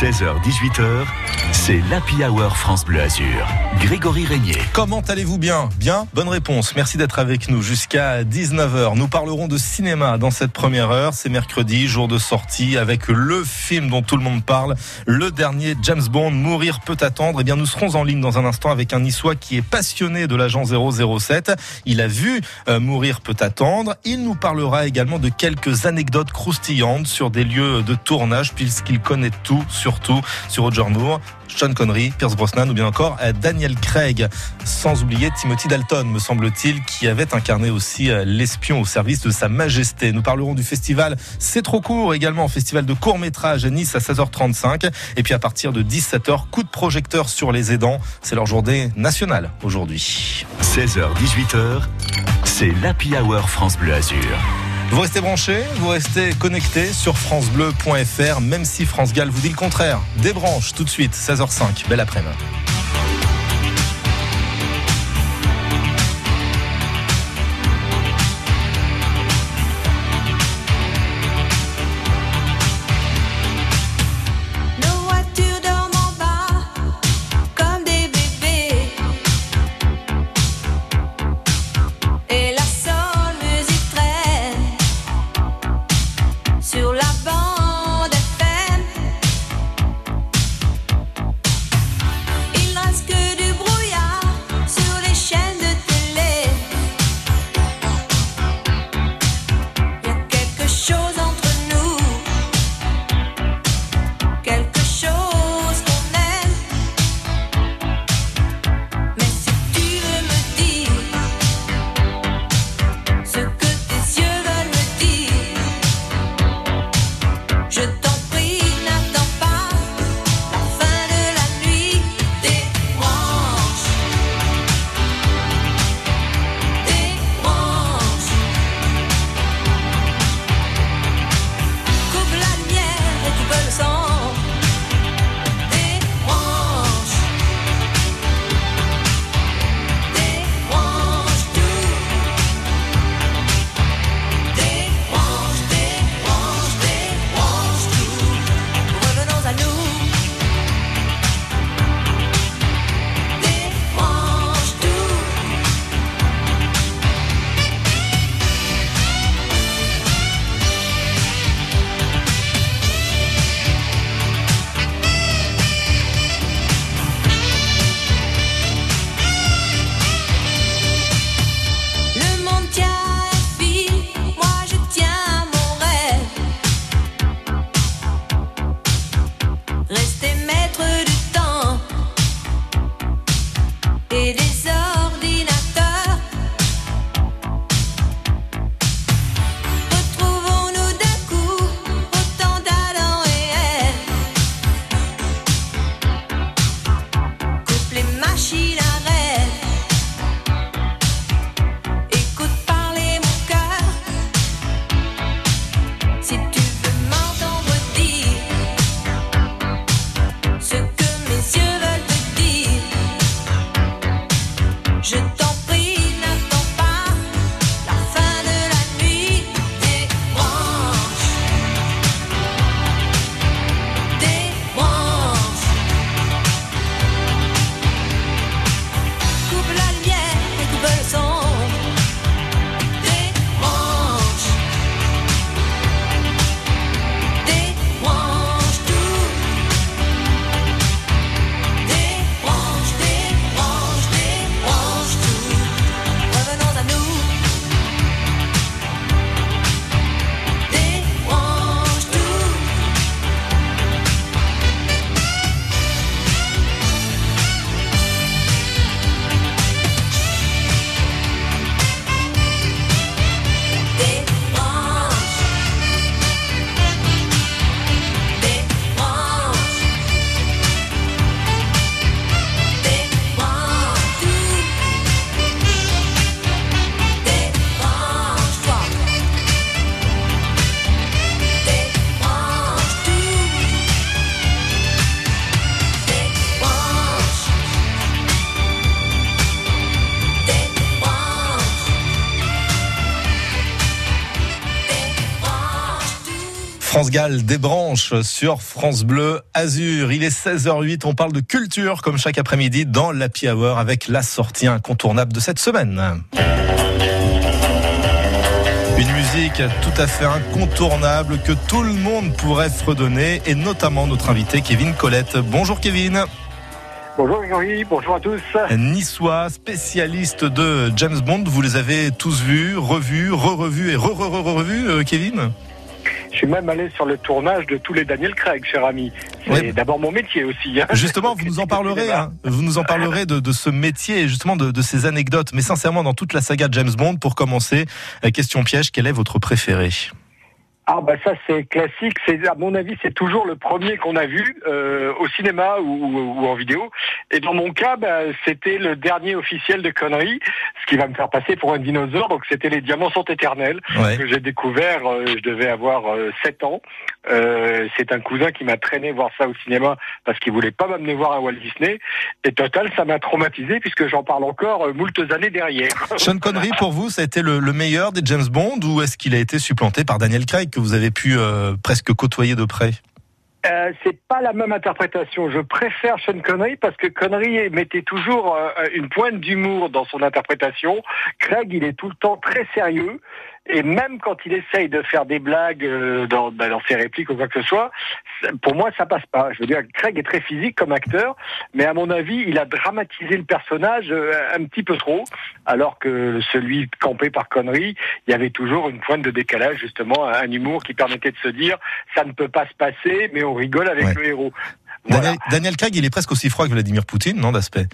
16h-18h, c'est l'Happy Hour France Bleu Azur. Grégory Régnier. Comment allez-vous bien? Bien? Bonne réponse. Merci d'être avec nous jusqu'à 19h. Nous parlerons de cinéma dans cette première heure. C'est mercredi, jour de sortie, avec le film dont tout le monde parle, le dernier James Bond, Mourir peut attendre. Eh bien, nous serons en ligne dans un instant avec un Niçois qui est passionné de l'agent 007. Il a vu euh, Mourir peut attendre. Il nous parlera également de quelques anecdotes croustillantes sur des lieux de tournage puisqu'il connaît tout, surtout sur Roger Moore. Sean Connery, Pierce Brosnan ou bien encore euh, Daniel Craig. Sans oublier Timothy Dalton, me semble-t-il, qui avait incarné aussi euh, l'espion au service de Sa Majesté. Nous parlerons du festival C'est trop court, également festival de court métrage à Nice à 16h35. Et puis à partir de 17h, coup de projecteur sur les aidants. C'est leur journée nationale aujourd'hui. 16h-18h, c'est l'Happy Hour France Bleu Azur. Vous restez branchés, vous restez connectés sur francebleu.fr, même si France Gall vous dit le contraire. Débranche tout de suite, 16h05. Belle après-midi. Des branches sur France Bleu Azur. Il est 16h08, on parle de culture comme chaque après-midi dans l'Happy Hour avec la sortie incontournable de cette semaine. Une musique tout à fait incontournable que tout le monde pourrait fredonner et notamment notre invité Kevin Colette. Bonjour Kevin. Bonjour Grégory, bonjour à tous. Niçois, spécialiste de James Bond, vous les avez tous vus, revus, re-revus et re-re-re-revus, euh, Kevin? Je suis même allé sur le tournage de tous les Daniel Craig, cher ami. C'est Ouais. d'abord mon métier aussi. hein. Justement, vous nous en parlerez, hein. vous nous en parlerez de, de ce métier et justement de, de ces anecdotes. Mais sincèrement, dans toute la saga James Bond, pour commencer, euh, question piège, quel est votre préféré Ah bah ça c'est classique. C'est à mon avis c'est toujours le premier qu'on a vu euh, au cinéma ou, ou- ou en vidéo. Et dans mon cas, bah, c'était le dernier officiel de conneries, ce qui va me faire passer pour un dinosaure. Donc c'était les Diamants sont éternels Ouais. que j'ai découvert. euh, je devais avoir euh, 7 ans. Euh, c'est un cousin qui m'a traîné voir ça au cinéma parce qu'il voulait pas m'amener voir à Walt Disney. Et total, ça m'a traumatisé puisque j'en parle encore euh, moultes années derrière. Sean Connery, pour vous, ça a été le, le meilleur des James Bond ou est-ce qu'il a été supplanté par Daniel Craig vous avez pu euh, presque côtoyer de près Euh, c'est pas la même interprétation. Je préfère Sean Connery parce que Connery mettait toujours euh, une pointe d'humour dans son interprétation. Craig, il est tout le temps très sérieux. Et même quand il essaye de faire des blagues euh, dans, bah, dans ses répliques ou quoi que ce soit, pour moi, ça passe pas. Je veux dire, Craig est très physique comme acteur, mais à mon avis, il a dramatisé le personnage euh, un petit peu trop, alors que celui campé par Connery, il y avait toujours une pointe de décalage, justement, un humour qui permettait de se dire, ça ne peut pas se passer, mais on rigole avec Ouais. le héros. Voilà. Daniel, Daniel Craig, il est presque aussi froid que Vladimir Poutine, non, d'aspect?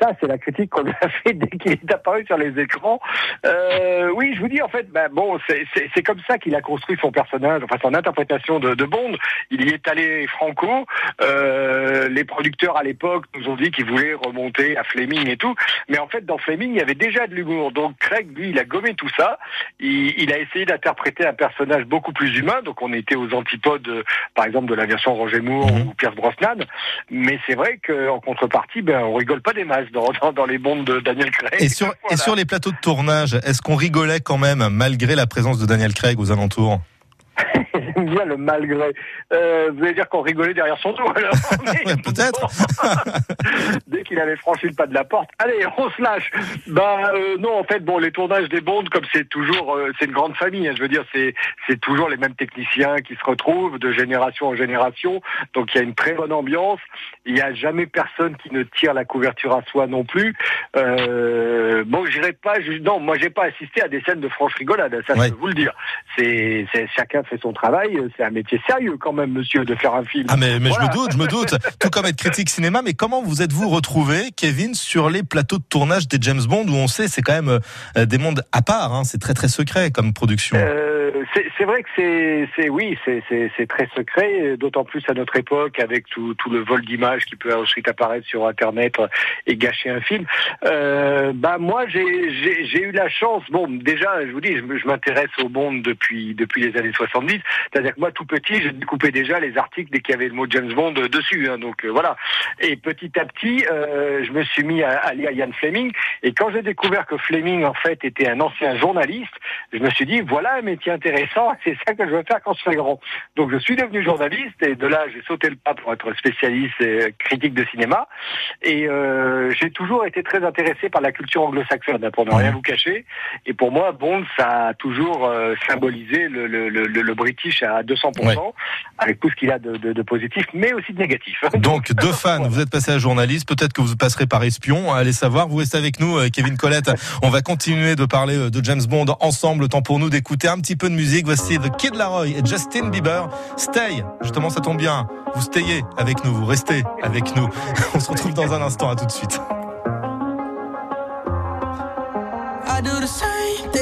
Ça, c'est la critique qu'on a fait dès qu'il est apparu sur les écrans. Euh, oui, je vous dis, en fait, ben, bon, c'est comme ça qu'il a construit son personnage, enfin son interprétation de, de Bond. Il y est allé franco. Euh, les producteurs à l'époque nous ont dit qu'ils voulaient remonter à Fleming et tout. Mais en fait, dans Fleming, il y avait déjà de l'humour. Donc Craig, lui, il a gommé tout ça. Il, il a essayé d'interpréter un personnage beaucoup plus humain. Donc on était aux antipodes, euh, par exemple, de la version Roger Moore Mhm. ou Pierce Brosnan. Mais c'est vrai qu'en contrepartie, ben, on rigole pas des masses dans, dans, dans les de Daniel Craig. et sur, et Voilà. sur les plateaux de tournage, est-ce qu'on rigolait quand même malgré la présence de Daniel Craig aux alentours? J'aime bien le malgré. Euh, vous allez dire qu'on rigolait derrière son dos alors Ouais, peut-être. Dès qu'il avait franchi le pas de la porte, allez, on se lâche. Bah euh, non, en fait, bon, les tournages des bondes, comme c'est toujours, euh, c'est une grande famille. hein, je veux dire, c'est c'est toujours les mêmes techniciens qui se retrouvent de génération en génération. Donc il y a une très bonne ambiance. Il n'y a jamais personne qui ne tire la couverture à soi non plus. Euh, bon, j'irai pas. je- non, moi, j'ai pas assisté à des scènes de franche rigolade. Ça, Ouais. je peux vous le dire. C'est c'est- chacun fait son travail. C'est un métier sérieux quand même, monsieur, de faire un film. Ah mais, mais je me doute, je me doute. Tout comme être critique cinéma, mais comment vous êtes-vous retrouvé, Kevin, sur les plateaux de tournage des James Bond où on sait c'est quand même euh, des mondes à part, hein, c'est très très secret comme production. Euh, c'est vrai que c'est, oui, c'est, très secret, d'autant plus à notre époque avec tout, tout le vol d'images qui peut ensuite apparaître sur Internet et gâcher un film. Euh, bah moi, j'ai, eu la chance. Bon, déjà, je vous dis, je, m'intéresse au Bond depuis depuis les années 70. C'est-à-dire que moi, tout petit, je découpais déjà les articles dès qu'il y avait le mot James Bond euh, dessus. hein, donc euh, voilà. Et petit à petit, euh, je me suis mis à, à lire Ian Fleming. Et quand j'ai découvert que Fleming en fait était un ancien journaliste, je me suis dit voilà un métier intéressant, c'est ça que je veux faire quand je serai grand. Donc je suis devenu journaliste et de là j'ai sauté le pas pour être spécialiste et critique de cinéma. Et euh, j'ai toujours été très intéressé par la culture anglo-saxonne, hein, pour ne rien vous cacher. Et pour moi, Bond, ça a toujours euh, symbolisé le, le, le, le British à 200%, Ouais. avec tout ce qu'il a de, de, de positif, mais aussi de négatif. Donc, deux fans, vous êtes passé à journaliste, peut-être que vous passerez par espion, allez savoir, vous restez avec nous, euh, Kevin Collette. On va continuer de parler euh, de James Bond ensemble, le temps pour nous d'écouter un petit peu de musique. Voici The Kid Laroi et Justin Bieber. Stay, justement, ça tombe bien. Vous stayez avec nous, vous restez avec nous. On se retrouve dans un instant, à tout de suite. I do the same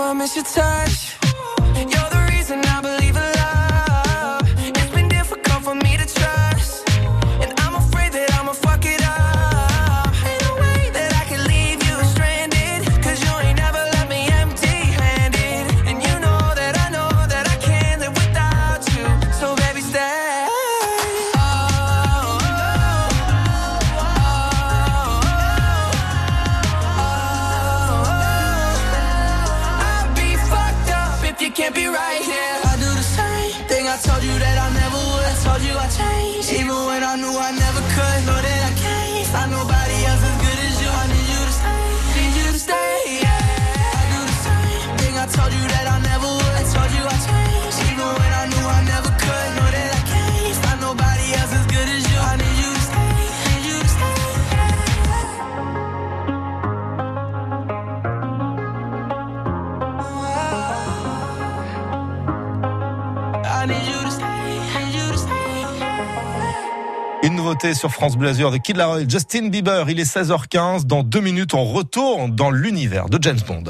I miss your touch. Can't be right here. I do the same thing I told you that I never would. I told you I changed, even when I knew I never could. Une nouveauté sur France Bleu Azur de Kid Justin Bieber. Il est 16h15. Dans deux minutes, on retourne dans l'univers de James Bond.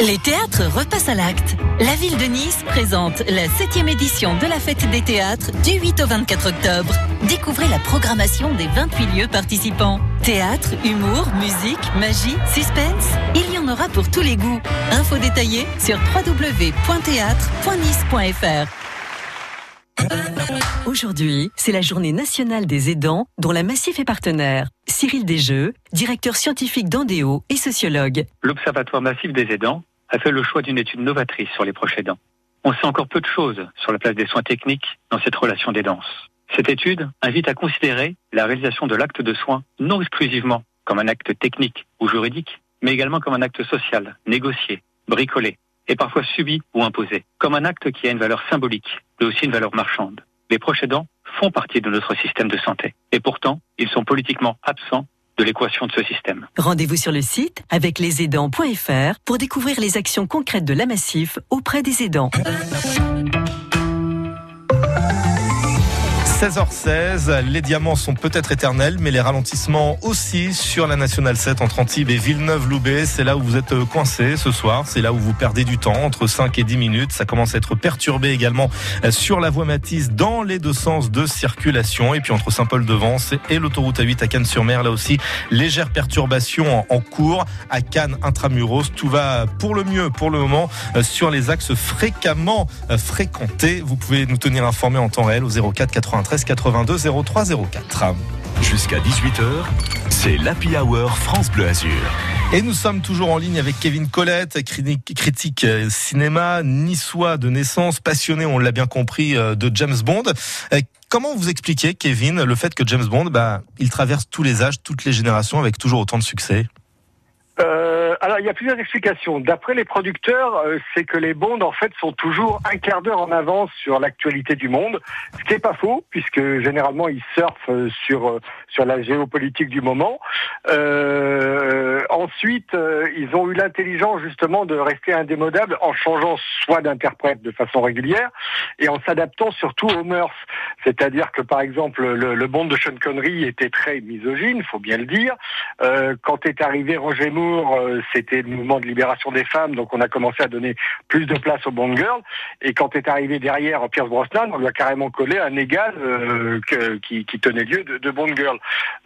Les théâtres repassent à l'acte. La ville de Nice présente la 7e édition de la fête des théâtres du 8 au 24 octobre. Découvrez la programmation des 28 lieux participants. Théâtre, humour, musique, magie, suspense, il y en aura pour tous les goûts. Infos détaillées sur www.théâtre.nice.fr. Aujourd'hui, c'est la journée nationale des aidants dont la Massif est partenaire. Cyril Desjeux, directeur scientifique d'Andéo et sociologue. l'Observatoire massif des aidants a fait le choix d'une étude novatrice sur les proches aidants. On sait encore peu de choses sur la place des soins techniques dans cette relation d'aidance. Cette étude invite à considérer la réalisation de l'acte de soin non exclusivement comme un acte technique ou juridique, mais également comme un acte social, négocié, bricolé, et parfois subi ou imposé, comme un acte qui a une valeur symbolique, mais aussi une valeur marchande. Les proches aidants font partie de notre système de santé, et pourtant, ils sont politiquement absents de l'équation de ce système. Rendez-vous sur le site avec lesaidants.fr pour découvrir les actions concrètes de la Massif auprès des aidants. 16h16, les diamants sont peut-être éternels, mais les ralentissements aussi sur la Nationale 7 entre Antibes et Villeneuve-Loubet. C'est là où vous êtes coincé ce soir, c'est là où vous perdez du temps, entre 5 et 10 minutes. Ça commence à être perturbé également sur la voie Matisse dans les deux sens de circulation. Et puis entre Saint-Paul-de-Vence et l'autoroute A8 à Cannes-sur-Mer, là aussi, légère perturbation en cours. À Cannes, intramuros, tout va pour le mieux pour le moment euh, sur les axes fréquemment euh, fréquentés. Vous pouvez nous tenir informés en temps réel au 04 93 82 03 04. Jusqu'à 18h, c'est l'Happy Hour France Bleu Azur. Et nous sommes toujours en ligne avec Kevin Collette, critique euh, cinéma, niçois de naissance, passionné, on l'a bien compris, euh, de James Bond. Euh, Comment vous expliquez, Kevin, le fait que James Bond, bah, il traverse tous les âges, toutes les générations avec toujours autant de succès? Euh, alors, il y a plusieurs explications. D'après les producteurs, euh, c'est que les bondes, en fait, sont toujours un quart d'heure en avance sur l'actualité du monde, ce qui n'est pas faux, puisque généralement, ils surfent euh, sur, euh, sur la géopolitique du moment. Euh, ensuite, euh, ils ont eu l'intelligence, justement, de rester indémodables en changeant soit d'interprète de façon régulière et en s'adaptant surtout aux mœurs. C'est-à-dire que, par exemple, le, le Bond de Sean Connery était très misogyne, faut bien le dire. Euh, quand est arrivé Roger Moore, euh, c'était le mouvement de libération des femmes, donc on a commencé à donner plus de place aux Bond Girls. Et quand est arrivé derrière Pierce Brosnan, on lui a carrément collé un égal euh, que- qui, qui tenait lieu de, de Bond Girl.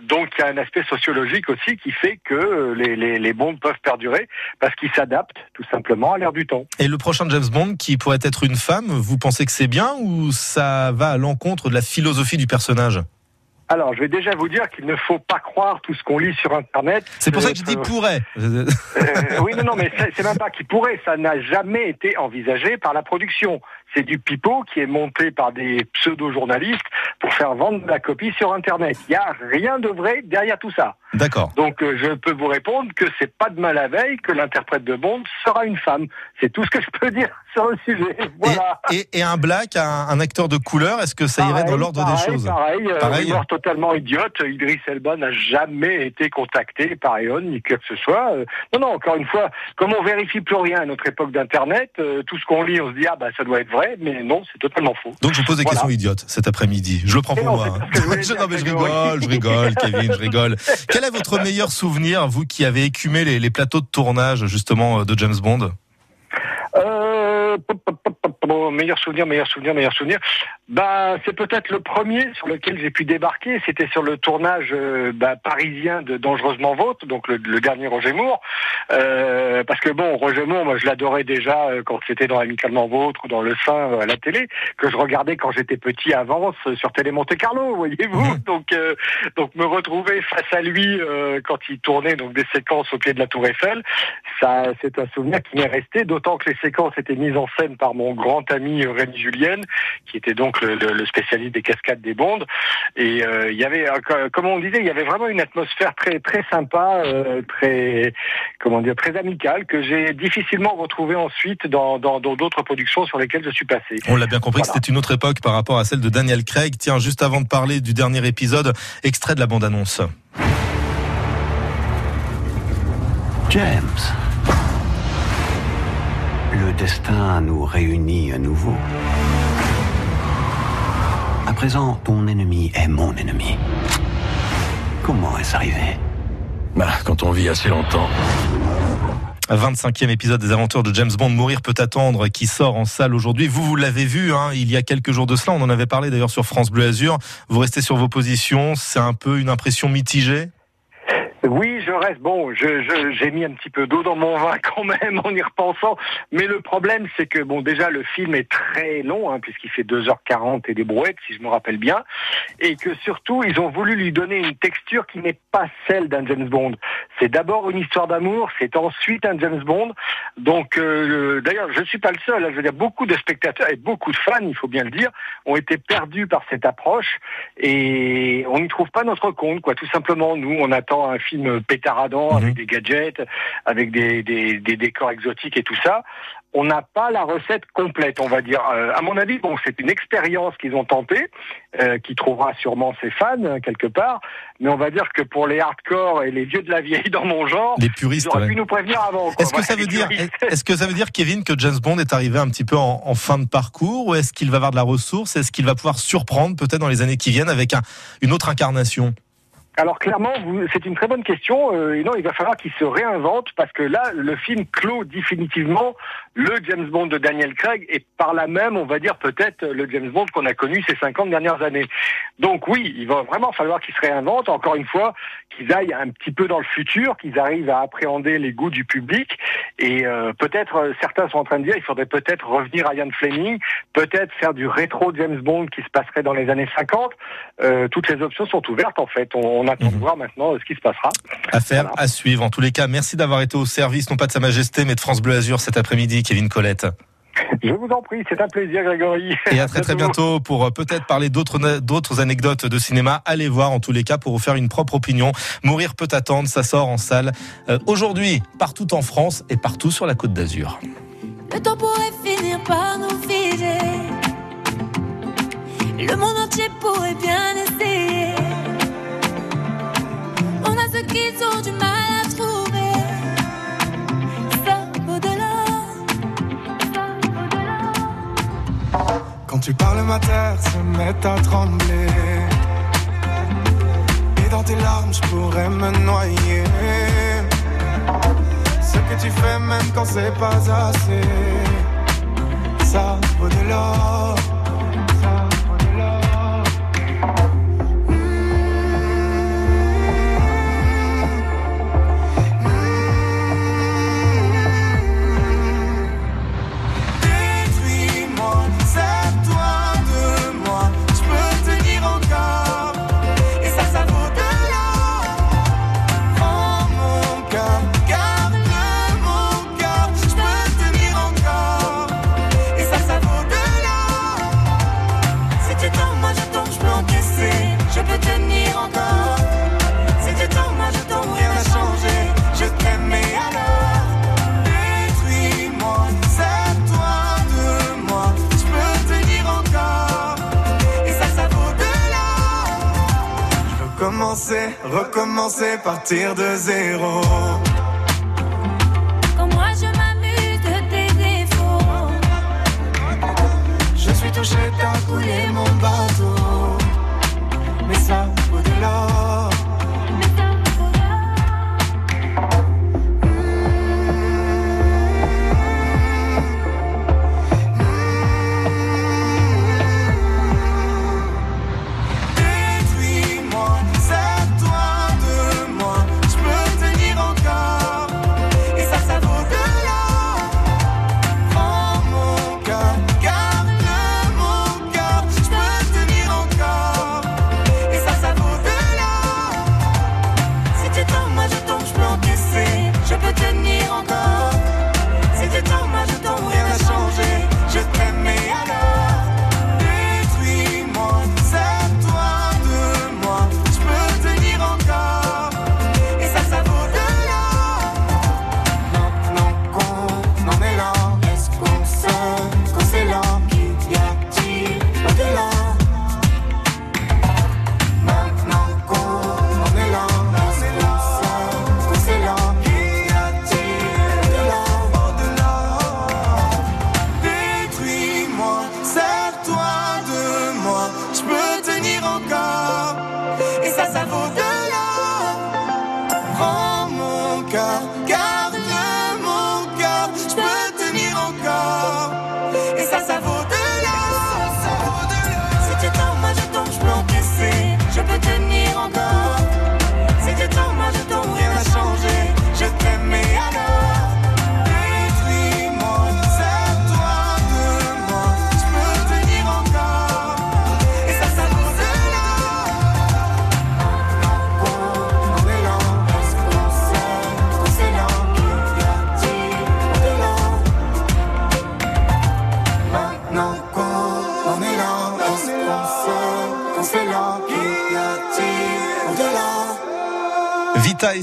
Donc il y a un aspect sociologique aussi qui fait que euh, les, les, les Bonds peuvent perdurer parce qu'ils s'adaptent tout simplement à l'ère du temps. Et le prochain James Bond, qui pourrait être une femme, vous pensez que c'est bien ou ça va à l'encontre de la philosophie du personnage? Alors, je vais déjà vous dire qu'il ne faut pas croire tout ce qu'on lit sur Internet. C'est pour ça que je Euh, dis pourrait. Euh, oui, non, non, mais c'est c'est même pas qu'il pourrait. Ça n'a jamais été envisagé par la production. C'est du pipeau qui est monté par des pseudo-journalistes pour faire vendre la copie sur Internet. Il n'y a rien de vrai derrière tout ça. D'accord. Donc, euh, je peux vous répondre que c'est pas de mal à veille que l'interprète de Bond sera une femme. C'est tout ce que je peux dire sur le sujet. Voilà. Et, et- et un black, un, un acteur de couleur, est-ce que ça irait dans l'ordre des choses Pareil, euh, Pareil. rumeur totalement idiote. Idriss Elba n'a jamais été contacté par Eon ni que ce soit. Euh, Non, non, encore une fois, comme on vérifie plus rien à notre époque d'Internet, euh, tout ce qu'on lit, on se dit ah bah ça doit être vrai, mais non, c'est totalement faux. Donc je vous pose des Voilà. questions idiotes cet après-midi. Je le prends Et pour non, moi. je non mais je rigole, je rigole, Kevin, je rigole. Quel est votre meilleur souvenir, vous qui avez écumé les, plateaux de tournage justement de James Bond? Euh, pop, pop, pop, pop, pop, meilleur souvenir, meilleur souvenir, meilleur souvenir. Bah, c'est peut-être le premier sur lequel j'ai pu débarquer. C'était sur le tournage euh, bah, parisien de Dangereusement Vôtre, donc le, le dernier Roger Moore. Euh, parce que bon, Roger Moore, moi, je l'adorais déjà euh, quand c'était dans Amicalement Vôtre ou dans Le Sein à la télé, que je regardais quand j'étais petit à Vence sur Télé Monte Carlo, voyez-vous. Donc, donc me retrouver face à lui quand il tournait donc des séquences au pied de la Tour Eiffel, ça, c'est un souvenir qui m'est resté. D'autant que les séquences étaient mises en scène par mon grand ami euh, Rémi Julienne, qui était donc le, le- le spécialiste des cascades des bondes. Et euh, il y avait, euh, co- comme on disait, il y avait vraiment une atmosphère très très sympa, euh, très comment dire, très amicale que j'ai difficilement retrouvée ensuite dans dans dans d'autres productions sur lesquelles je suis passé. On l'a bien compris que Voilà. c'était une autre époque par rapport à celle de Daniel Craig. Tiens, juste avant de parler du dernier épisode, extrait de la bande-annonce. James. Le destin nous réunit à nouveau. À présent, ton ennemi est mon ennemi. Comment est-ce arrivé? Bah, quand on vit assez longtemps. 25e épisode des aventures de James Bond, Mourir peut attendre, qui sort en salle aujourd'hui. Vous, vous l'avez vu, hein, il y a quelques jours de cela, on en avait parlé d'ailleurs sur France Bleu Azur. Vous restez sur vos positions, c'est un peu une impression mitigée? Oui, je reste. Bon, je, je- j'ai mis un petit peu d'eau dans mon vin quand même en y repensant. Mais le problème, c'est que bon, déjà le film est très long, hein, puisqu'il fait 2h40 et des brouettes, si je me rappelle bien, et que surtout ils ont voulu lui donner une texture qui n'est pas celle d'un James Bond. C'est d'abord une histoire d'amour, c'est ensuite un James Bond. Donc, euh, d'ailleurs, je suis pas le seul. hein, je veux dire, beaucoup de spectateurs et beaucoup de fans, il faut bien le dire, ont été perdus par cette approche et on n'y trouve pas notre compte, quoi. Tout simplement, nous, on attend un film pétaradant Mhm. avec des gadgets, avec des, des, des décors exotiques et tout ça. On n'a pas la recette complète, on va dire. Euh, à mon avis, bon, c'est une expérience qu'ils ont tentée, euh, qui trouvera sûrement ses fans euh, quelque part. Mais on va dire que pour les hardcore et les vieux de la vieille dans mon genre, Les ils puristes. auraient ouais. pu nous prévenir avant. Est-ce que ça veut dire, est-ce que ça veut dire, Kevin, que James Bond est arrivé un petit peu en, en fin de parcours, ou est-ce qu'il va avoir de la ressource, est-ce qu'il va pouvoir surprendre peut-être dans les années qui viennent avec un, une autre incarnation? Alors clairement, c'est une très bonne question. Euh, et non, il va falloir qu'il se réinvente parce que là, le film clôt définitivement le James Bond de Daniel Craig et par là même, on va dire peut-être le James Bond qu'on a connu ces 50 dernières années. Donc oui, il va vraiment falloir qu'il se réinvente. Encore une fois, qu'ils aillent un petit peu dans le futur, qu'ils arrivent à appréhender les goûts du public. Et euh, peut-être euh, certains sont en train de dire, il faudrait peut-être revenir à Ian Fleming, peut-être faire du rétro James Bond qui se passerait dans les années 50. Euh, toutes les options sont ouvertes en fait. On, on attend de Mhm. voir maintenant euh, ce qui se passera. Affaire Voilà. à suivre. En tous les cas, merci d'avoir été au service, non pas de Sa Majesté, mais de France Bleu Azur cet après-midi, Kevin Colette. Je vous en prie, c'est un plaisir Grégory. Et à très très bientôt pour euh, peut-être parler d'autres d'autres anecdotes de cinéma. Allez voir en tous les cas pour vous faire une propre opinion. Mourir peut attendre, ça sort en salle euh, aujourd'hui partout en France et partout sur la Côte d'Azur. Le temps pourrait finir par nous figer. Le monde entier pourrait bien essayer. On a ce qu'ils ont du mal Quand tu parles, ma terre se met à trembler. Et dans tes larmes, je pourrais me noyer. Ce que tu fais, même quand c'est pas assez, ça vaut de l'or. Recommencer, partir de zéro. Quand moi je m'amuse de tes défauts. Je suis touché, t'as coulé mon bateau,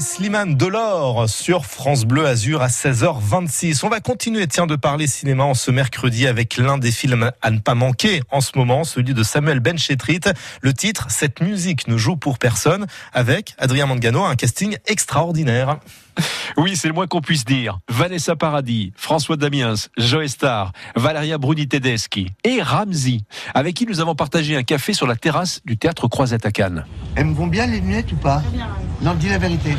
Slimane Delors sur France Bleu Azur à 16h26. On va continuer, tiens, de parler cinéma en ce mercredi avec l'un des films à ne pas manquer en ce moment, celui de Samuel Benchetrit. Le titre, Cette musique ne joue pour personne, avec Adrien Mangano, un casting extraordinaire. Oui, c'est le moins qu'on puisse dire. Vanessa Paradis, François Damiens, Joe Star, Valeria Bruni Tedeschi et Ramsey, avec qui nous avons partagé un café sur la terrasse du théâtre Croisette à Cannes. Elles me vont bien les lunettes ou pas? Non, dis la vérité.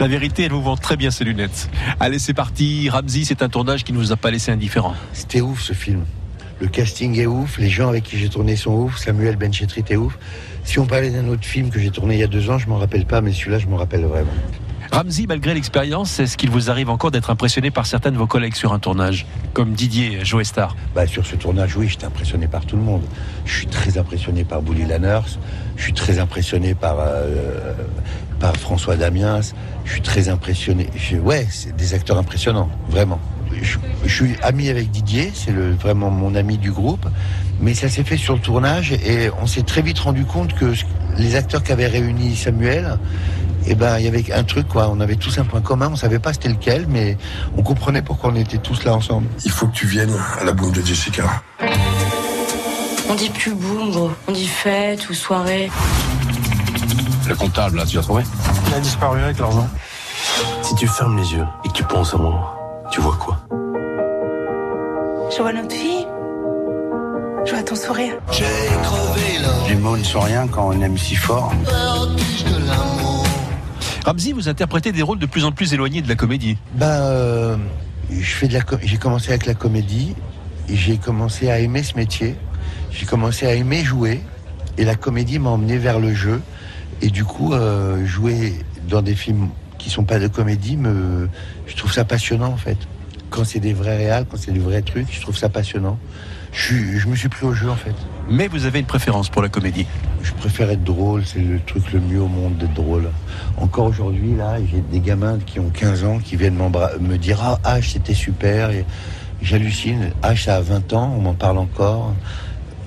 La vérité, elle vous vend très bien ces lunettes. Allez, c'est parti. Ramsey, c'est un tournage qui ne nous a pas laissé indifférents. C'était ouf ce film. Le casting est ouf, les gens avec qui j'ai tourné sont ouf, Samuel Benchetrit est ouf. Si on parlait d'un autre film que j'ai tourné il y a deux ans, je m'en rappelle pas, mais celui-là, je m'en rappelle vraiment. Ramsey, malgré l'expérience, est-ce qu'il vous arrive encore d'être impressionné par certains de vos collègues sur un tournage Comme Didier, Joe Star? Bah, sur ce tournage, oui, j'étais impressionné par tout le monde. Je suis très impressionné par Bully Lanners, je suis très impressionné par, euh, François Damiens, je suis très impressionné. Ouais, c'est des acteurs impressionnants, vraiment. Je, suis ami avec Didier, c'est vraiment mon ami du groupe, mais ça s'est fait sur le tournage et on s'est très vite rendu compte que les acteurs qu'avait réuni Samuel, eh ben, il y avait un truc, quoi. On avait tous un point commun, on savait pas c'était lequel, mais on comprenait pourquoi on était tous là ensemble. Il faut que tu viennes à la boum de Jessica. On dit plus boum, gros. On dit fête ou soirée. Le comptable, là, tu l'as trouvé Il a disparu avec l'argent. Si tu fermes les yeux et que tu penses à moi, tu vois quoi? Je vois notre fille. Je vois ton sourire. Les mots ne sont rien quand on aime si fort. Ramsey, vous interprétez des rôles de plus en plus éloignés de la comédie. Ben, euh, je fais de la, j'ai commencé avec la comédie, et j'ai commencé à aimer ce métier. J'ai commencé à aimer jouer, et la comédie m'a emmené vers le jeu. Et du coup, euh, jouer dans des films qui sont pas de comédie, me, je trouve ça passionnant en fait. Quand c'est des vrais réals, quand c'est du vrai truc, je trouve ça passionnant. Je, me suis pris au jeu en fait. Mais vous avez une préférence pour la comédie. Je préfère être drôle, c'est le truc le mieux au monde d'être drôle. Encore aujourd'hui, là, j'ai des gamins qui ont 15 ans qui viennent me dire Ah, H, c'était super. J'hallucine. H, ça a 20 ans, on m'en parle encore.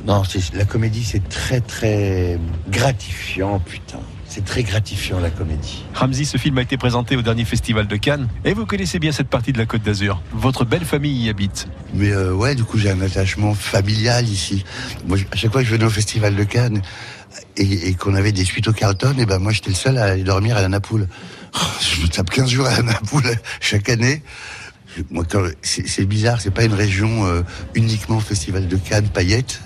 Non, la comédie, c'est très, très gratifiant, putain. C'est très gratifiant, la comédie. Ramsey, ce film a été présenté au dernier festival de Cannes. Et vous connaissez bien cette partie de la Côte d'Azur. Votre belle famille y habite. Mais euh, ouais, du coup, j'ai un attachement familial ici. Moi, à chaque fois que je venais au Festival de Cannes et, et qu'on avait des suites au Carlton, et ben moi, j'étais le seul à aller dormir à la Napoule. Oh, Je me tape 15 jours à la Napoule chaque année. Moi, c'est bizarre, c'est pas une région euh, uniquement Festival de Cannes, paillettes.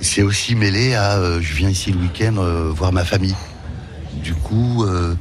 C'est aussi mêlé à, euh, je viens ici le week-end voir ma famille. Du coup, euh,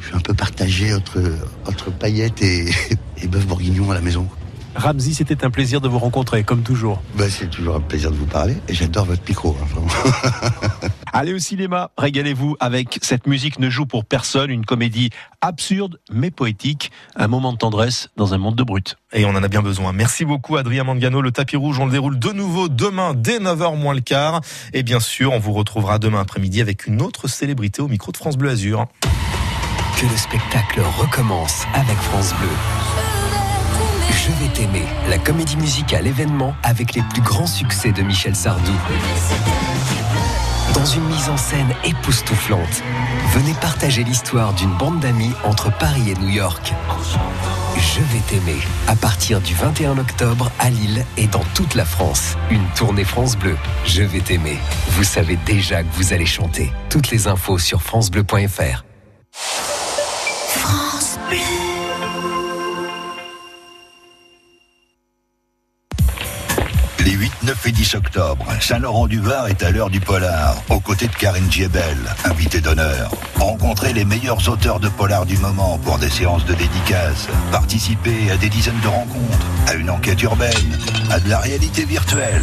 je suis un peu partagé entre, entre paillettes et, et bœuf bourguignon à la maison. Ramsey, c'était un plaisir de vous rencontrer, comme toujours. Bah, c'est toujours un plaisir de vous parler et j'adore votre micro. hein, vraiment. Allez au cinéma, régalez-vous avec Cette musique ne joue pour personne, une comédie absurde mais poétique, un moment de tendresse dans un monde de brut. Et on en a bien besoin. Merci beaucoup Adrien Mangano. Le tapis rouge, on le déroule de nouveau demain dès 9h moins le quart. Et bien sûr, on vous retrouvera demain après-midi avec une autre célébrité au micro de France Bleu Azur. Que le spectacle recommence avec France Bleu. Je vais t'aimer, la comédie musicale événement avec les plus grands succès de Michel Sardou. Dans une mise en scène époustouflante, venez partager l'histoire d'une bande d'amis entre Paris et New York. Je vais t'aimer, à partir du 21 octobre à Lille et dans toute la France. Une tournée France Bleu. Je vais t'aimer. Vous savez déjà que vous allez chanter. Toutes les infos sur francebleu.fr. France Bleu. Les 8 8, 9 et 10 octobre, Saint-Laurent-du-Var est à l'heure du polar, aux côtés de Karine Giebel, invitée d'honneur. Rencontrez les meilleurs auteurs de polar du moment pour des séances de dédicaces. Participez à des dizaines de rencontres, à une enquête urbaine, à de la réalité virtuelle.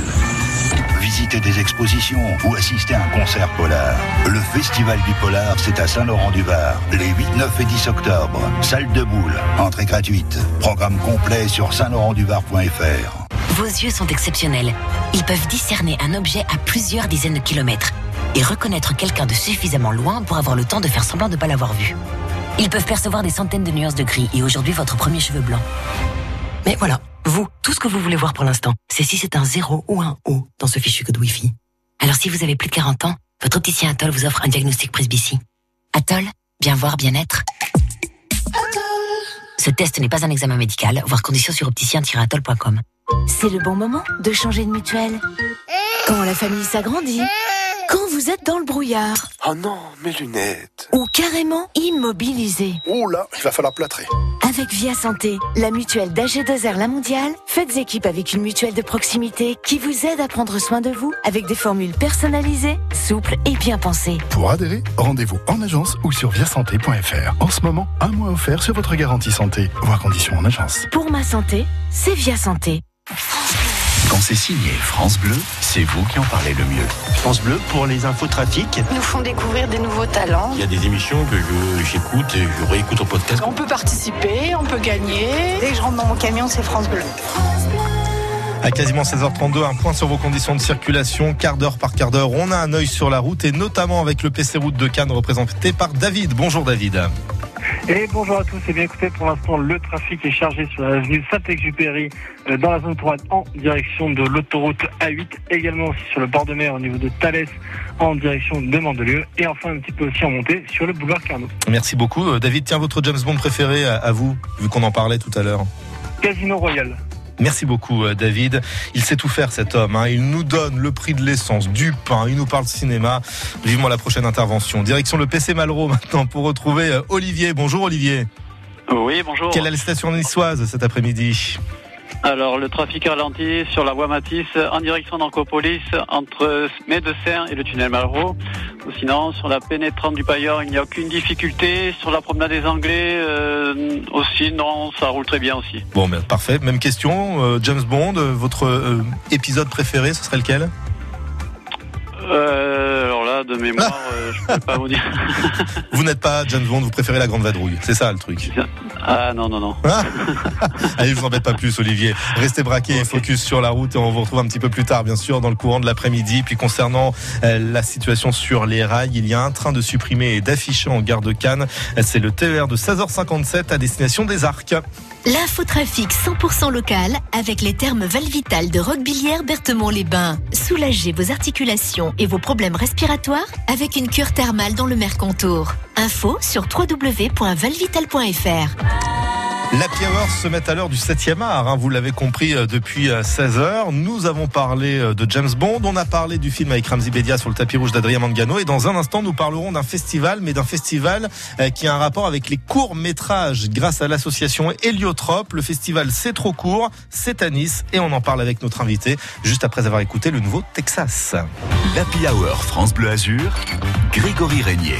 Des expositions ou assister à un concert polar. Le Festival du Polar, c'est à Saint-Laurent-du-Var, les 8, 9 et 10 octobre. Salle de boule, entrée gratuite. Programme complet sur saint-laurent-du-var.fr. Vos yeux sont exceptionnels. Ils peuvent discerner un objet à plusieurs dizaines de kilomètres et reconnaître quelqu'un de suffisamment loin pour avoir le temps de faire semblant de ne pas l'avoir vu. Ils peuvent percevoir des centaines de nuances de gris et aujourd'hui votre premier cheveu blanc. Mais voilà, vous, tout ce que vous voulez voir pour l'instant, c'est si c'est un 0 ou un O dans ce fichu code Wi-Fi. Alors si vous avez plus de 40 ans, votre opticien Atoll vous offre un diagnostic presbytie. Atoll, bien voir, bien être. Ce test n'est pas un examen médical, voir conditions sur opticien-atoll.com. C'est le bon moment de changer de mutuelle. Quand la famille s'agrandit. Quand vous êtes dans le brouillard. Oh non, mes lunettes. Ou carrément immobilisé. Oh là, il va falloir plâtrer. Avec Via Santé, la mutuelle d'AG2R La Mondiale, faites équipe avec une mutuelle de proximité qui vous aide à prendre soin de vous avec des formules personnalisées, souples et bien pensées. Pour adhérer, rendez-vous en agence ou sur viasanté.fr. En ce moment, un mois offert sur votre garantie santé. Voir conditions en agence. Pour ma santé, c'est Via Santé. Quand c'est signé France Bleu, c'est vous qui en parlez le mieux. France Bleu pour les infos trafic. Ils nous font découvrir des nouveaux talents. Il y a des émissions que je- j'écoute et je réécoute au podcast. On peut participer, on peut gagner. Dès que je rentre dans mon camion, c'est France Bleu. À quasiment 16h32, un point sur vos conditions de circulation, quart d'heure par quart d'heure. On a un œil sur la route et notamment avec le PC Route de Cannes représenté par David. Bonjour David. Et bonjour à tous. Et bien écoutez, pour l'instant, le trafic est chargé sur l'avenue Saint-Exupéry euh, dans la zone 3 en direction de l'autoroute A8. Également aussi sur le bord de mer au niveau de Thalès en direction de Mandelieu. Et enfin un petit peu aussi en montée sur le boulevard Carnot. Merci beaucoup. Euh, David, tiens, votre James Bond préféré à, à vous, vu qu'on en parlait tout à l'heure. Casino Royal. Merci beaucoup euh, David. Il sait tout faire cet homme. hein. Il nous donne le prix de l'essence, du pain, il nous parle cinéma. Vivement la prochaine intervention. Direction le PC Malraux maintenant pour retrouver euh, Olivier. Bonjour Olivier. Oui, bonjour. Quelle est la station niçoise cet après-midi? Alors, le trafic ralenti sur la voie Matisse en direction d'Ancopolis entre Médecins et le tunnel Malraux. Sinon, sur la pénétrante du Paillard, il n'y a aucune difficulté. Sur la promenade des Anglais, euh, aussi, non, ça roule très bien aussi. Bon, ben, parfait. Même question. euh, James Bond, euh, votre euh, épisode préféré, ce serait lequel? Alors de mémoire, euh, je peux pas vous dire. Vous n'êtes pas James Bond, vous préférez la grande vadrouille. C'est ça le truc. Ah non, non, non. Allez, je vous embête pas plus, Olivier. Restez braqués et focus sur la route et on vous retrouve un petit peu plus tard, bien sûr, dans le courant de l'après-midi. Puis concernant euh, la situation sur les rails, il y a un train de supprimer et d'afficher en gare de Cannes. C'est le TER de 16h57 à destination des Arcs. L'infotrafic 100% local avec les thermes Valvital de Roquebillière Berthemont-les-Bains. Soulagez vos articulations et vos problèmes respiratoires avec une cure thermale dans le Mercontour. Info sur www.valvital.fr. L'Happy Hour se met à l'heure du 7e art, hein, vous l'avez compris euh, depuis 16h. Nous avons parlé euh, de James Bond, on a parlé du film avec Ramzi Bedia sur le tapis rouge d'Adrien Mangano et dans un instant nous parlerons d'un festival, mais d'un festival euh, qui a un rapport avec les courts-métrages grâce à l'association Héliotrope. Le festival C'est trop court, c'est à Nice et on en parle avec notre invité juste après avoir écouté le nouveau Texas. L'Happy Hour France Bleu Azur, Grégory Régnier.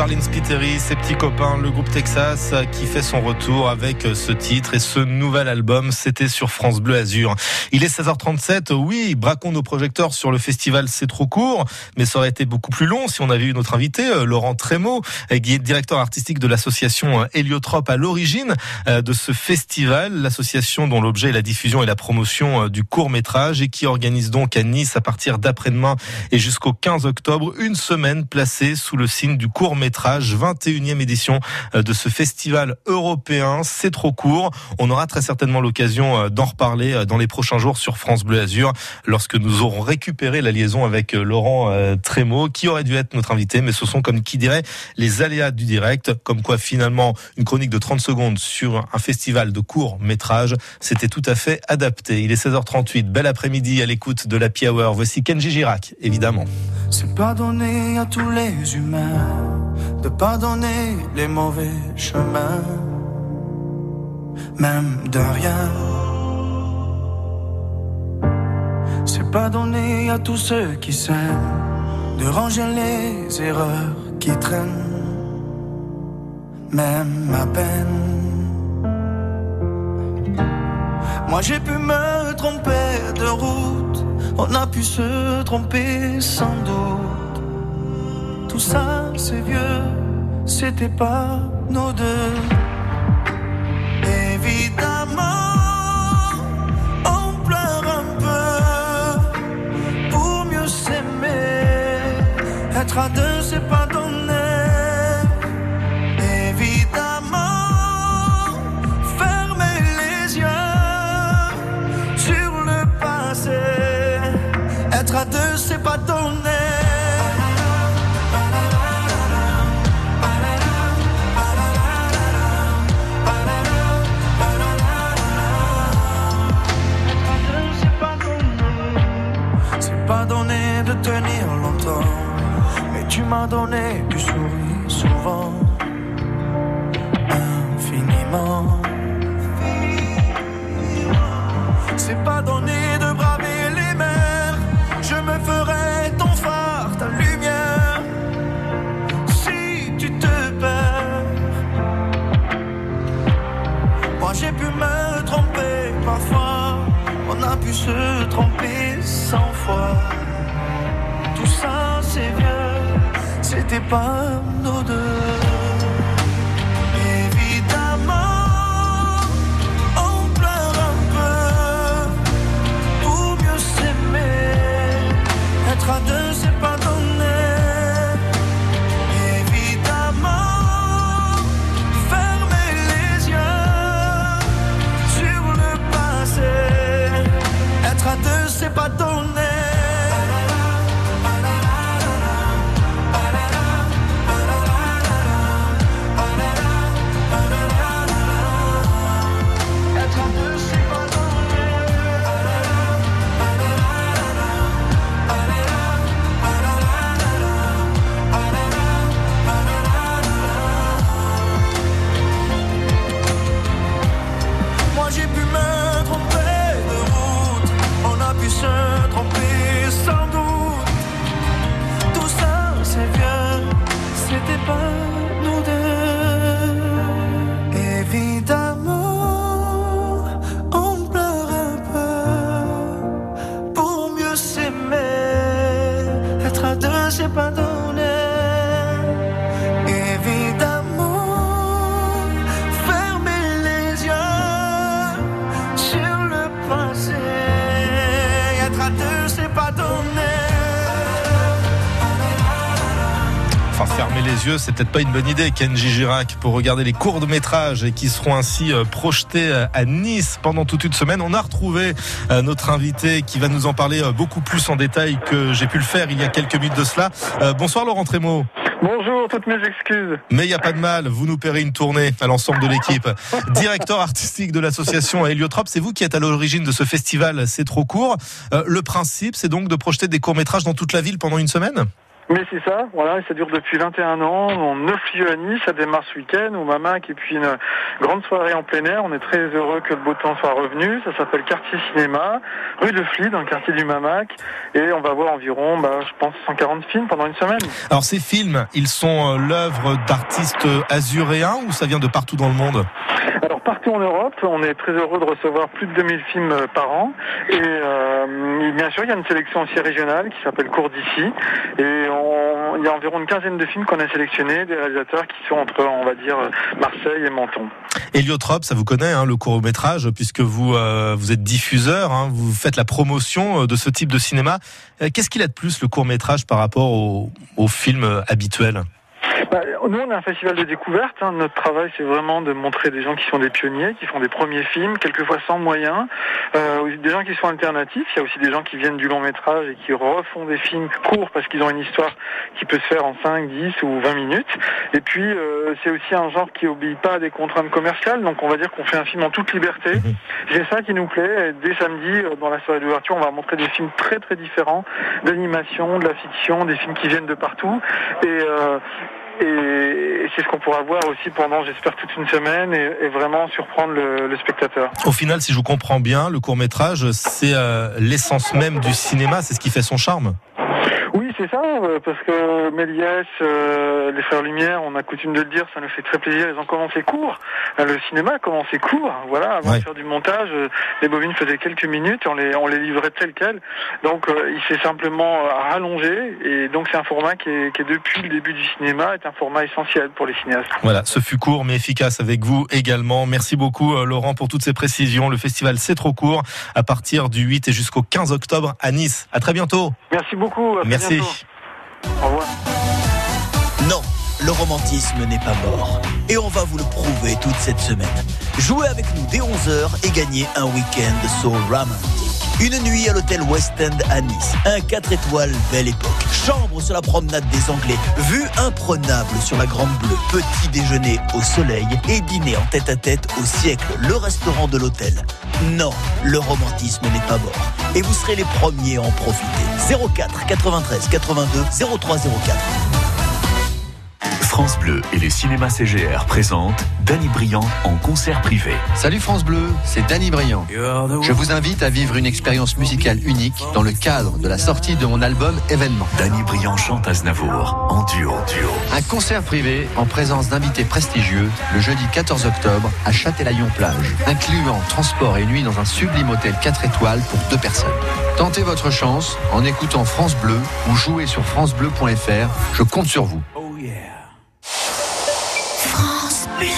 Charlene Spiteri, ses petits copains, le groupe Texas qui fait son retour avec ce titre et ce nouvel album. C'était sur France Bleu Azur. Il est 16h37. Oui, braquons nos projecteurs sur le festival C'est trop court, mais ça aurait été beaucoup plus long si on avait eu notre invité, euh, Laurent Trémaud, qui est directeur artistique de l'association euh, Héliotrope à l'origine euh, de ce festival. L'association dont l'objet est la diffusion et la promotion du court métrage et qui organise donc à Nice à partir d'après-demain et jusqu'au 15 octobre une semaine placée sous le signe du court métrage, 21e édition euh, de ce festival européen. C'est trop court. On aura très certainement l'occasion euh, d'en reparler euh, dans les prochains jours sur France Bleu Azur lorsque nous aurons récupéré la liaison avec Laurent Trémaud qui aurait dû être notre invité, mais ce sont comme qui dirait les aléas du direct, comme quoi finalement une chronique de 30 secondes sur un festival de court métrage, c'était tout à fait adapté. Il est 16h38, bel après-midi à l'écoute de la Hour. Voici Kenji Girac, évidemment. C'est à tous les humains de pardonner les mauvais chemins, même de rien. C'est pas donné à tous ceux qui s'aiment de ranger les erreurs qui traînent, même à peine. Moi j'ai pu me tromper de route, on a pu se tromper sans doute. Tout ça c'est vieux, c'était pas nos deux. Évidemment, on pleure un peu pour mieux s'aimer. Être à deux, donné de tenir longtemps, mais tu m'as donné du sourire c'est peut-être pas une bonne idée, Kenji Girac, pour regarder les courts de métrage et qui seront ainsi euh, projetés euh, à Nice pendant toute une semaine. On a retrouvé euh, notre invité qui va nous en parler beaucoup plus en détail que j'ai pu le faire il y a quelques minutes de cela. Bonsoir Laurent Trémaud. Bonjour, toutes mes excuses. Mais il n'y a pas de mal, vous nous paierez une tournée à l'ensemble de l'équipe. Directeur artistique de l'association Héliotrope, c'est vous qui êtes à l'origine de ce festival C'est trop court. Euh, le principe, c'est donc de projeter des courts-métrages dans toute la ville pendant une semaine? Mais c'est ça, voilà, et ça dure depuis 21 ans. On neuf lieux à Nice, ça démarre ce week-end au Mamac et puis une grande soirée en plein air. On est très heureux que le beau temps soit revenu. Ça s'appelle Quartier Cinéma, rue de Fly, dans le quartier du Mamac. Et on va voir environ, bah, je pense, 140 films pendant une semaine. Alors ces films, ils sont euh, l'œuvre d'artistes azuréens ou ça vient de partout dans le monde? Alors partout en Europe, on est très heureux de recevoir plus de 2000 films euh, par an. Et euh, bien sûr, il y a une sélection aussi régionale qui s'appelle Cours d'ici. Et on- il y a environ une quinzaine de films qu'on a sélectionnés, des réalisateurs qui sont entre, on va dire, Marseille et Menton. Héliotrope, ça vous connaît, hein, le court métrage, puisque vous euh, vous êtes diffuseur, hein, vous faites la promotion euh, de ce type de cinéma. Euh, Qu'est-ce qu'il a de plus le court métrage par rapport au, au film euh, habituel? Bah, nous, on est un festival de découverte. hein. Notre travail, c'est vraiment de montrer des gens qui sont des pionniers, qui font des premiers films, quelquefois sans moyens. Euh, des gens qui sont alternatifs. Il y a aussi des gens qui viennent du long métrage et qui refont des films courts parce qu'ils ont une histoire qui peut se faire en 5, 10 ou 20 minutes. Et puis, euh, c'est aussi un genre qui obéit pas à des contraintes commerciales. Donc, on va dire qu'on fait un film en toute liberté. C'est ça qui nous plaît. Et dès samedi, euh, dans la soirée d'ouverture, on va montrer des films très très différents, d'animation, de la fiction, des films qui viennent de partout. Et euh, et c'est ce qu'on pourra voir aussi pendant, j'espère, toute une semaine et, vraiment surprendre le, le spectateur. Au final, si je vous comprends bien, le court métrage, c'est euh, l'essence même du cinéma, c'est ce qui fait son charme. Oui, c'est ça, euh, parce que Méliès, euh, les Frères Lumière, on a coutume de le dire, ça nous fait très plaisir. Ils ont commencé court. Euh, Le cinéma a commencé court. Voilà, avant de faire du montage, euh, les bobines faisaient quelques minutes, on les, on les livrait tel quel. Donc, euh, il s'est simplement rallongé, et donc c'est un format qui est, qui est depuis le début du cinéma est un format essentiel pour les cinéastes. Voilà, ce fut court mais efficace avec vous également. Merci beaucoup euh, Laurent pour toutes ces précisions. Le festival C'est trop court à partir du 8 et jusqu'au 15 octobre à Nice. À très bientôt. Merci beaucoup. Merci. Au revoir. Le romantisme n'est pas mort. Et on va vous le prouver toute cette semaine. Jouez avec nous dès 11h et gagnez un week-end so romantique. Une nuit à l'hôtel West End à Nice. Un 4 étoiles belle époque. Chambre sur la promenade des Anglais. Vue imprenable sur la Grande Bleue. Petit déjeuner au soleil et dîner en tête à tête au siècle. Le restaurant de l'hôtel. Non, le romantisme n'est pas mort. Et vous serez les premiers à en profiter. 04 93 82 0304. France Bleu et les cinémas CGR présentent Danny Briand en concert privé. Salut France Bleu, c'est Danny Briand. Je vous invite à vivre une expérience musicale unique dans le cadre de la sortie de mon album Événement. Danny Briand chante Aznavour en duo. duo. Un concert privé en présence d'invités prestigieux le jeudi 14 octobre à Châtelaillon-Plage, incluant transport et nuit dans un sublime hôtel 4 étoiles pour deux personnes. Tentez votre chance en écoutant France Bleu ou jouez sur francebleu.fr. Je compte sur vous. France Bleu.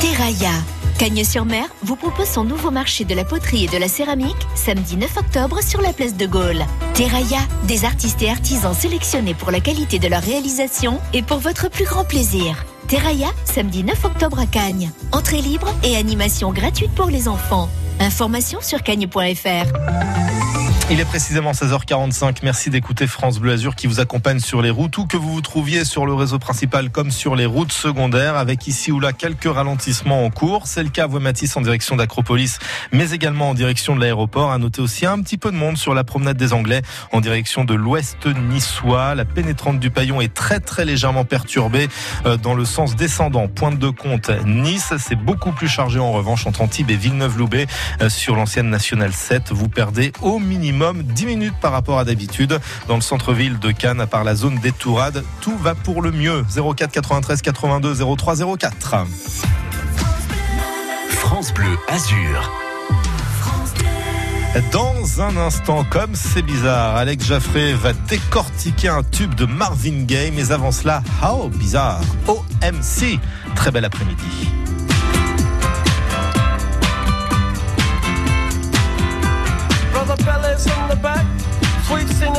Terraya. Cagnes-sur-Mer vous propose son nouveau marché de la poterie et de la céramique samedi 9 octobre sur la place de Gaulle. Terraya, des artistes et artisans sélectionnés pour la qualité de leur réalisation et pour votre plus grand plaisir. Terraya, samedi 9 octobre à Cagnes. Entrée libre et animation gratuite pour les enfants. Informations sur cagnes.fr. Il est précisément 16h45. Merci d'écouter France Bleu Azur qui vous accompagne sur les routes, où que vous vous trouviez sur le réseau principal comme sur les routes secondaires, avec ici ou là quelques ralentissements en cours. C'est le cas à Voie Matisse en direction d'Acropolis, mais également en direction de l'aéroport. À noter aussi un petit peu de monde sur la promenade des Anglais en direction de l'ouest niçois. La pénétrante du Paillon est très très légèrement perturbée euh, dans le sens descendant. Pointe de compte Nice, c'est beaucoup plus chargé en revanche entre Antibes et Villeneuve-Loubet euh, sur l'ancienne nationale 7. Vous perdez au minimum 10 minutes par rapport à d'habitude. Dans le centre-ville de Cannes, à part la zone des Tourades, tout va pour le mieux. 04 93 82 03 04. France Bleu Azur. Dans un instant, comme c'est bizarre, Alex Jaffré va décortiquer un tube de Marvin Gaye, mais avant cela, How Bizarre, OMC. Très bel après-midi.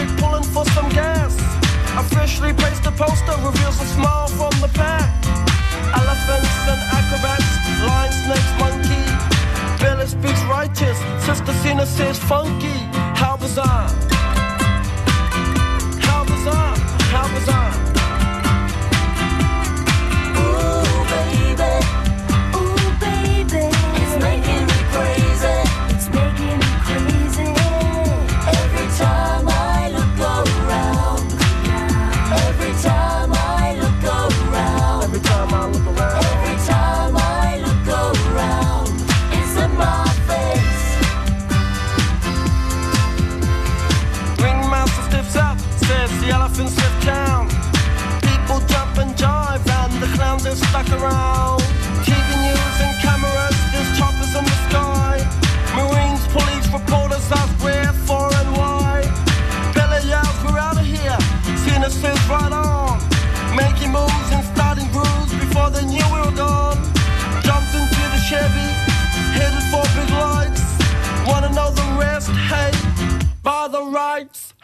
quick pulling for some gas. Officially placed a poster, reveals a smile from the pack. Elephants and acrobats, lion, snakes, monkey. Billy speaks righteous, Sister Cena says funky. How bizarre. How bizarre, how bizarre.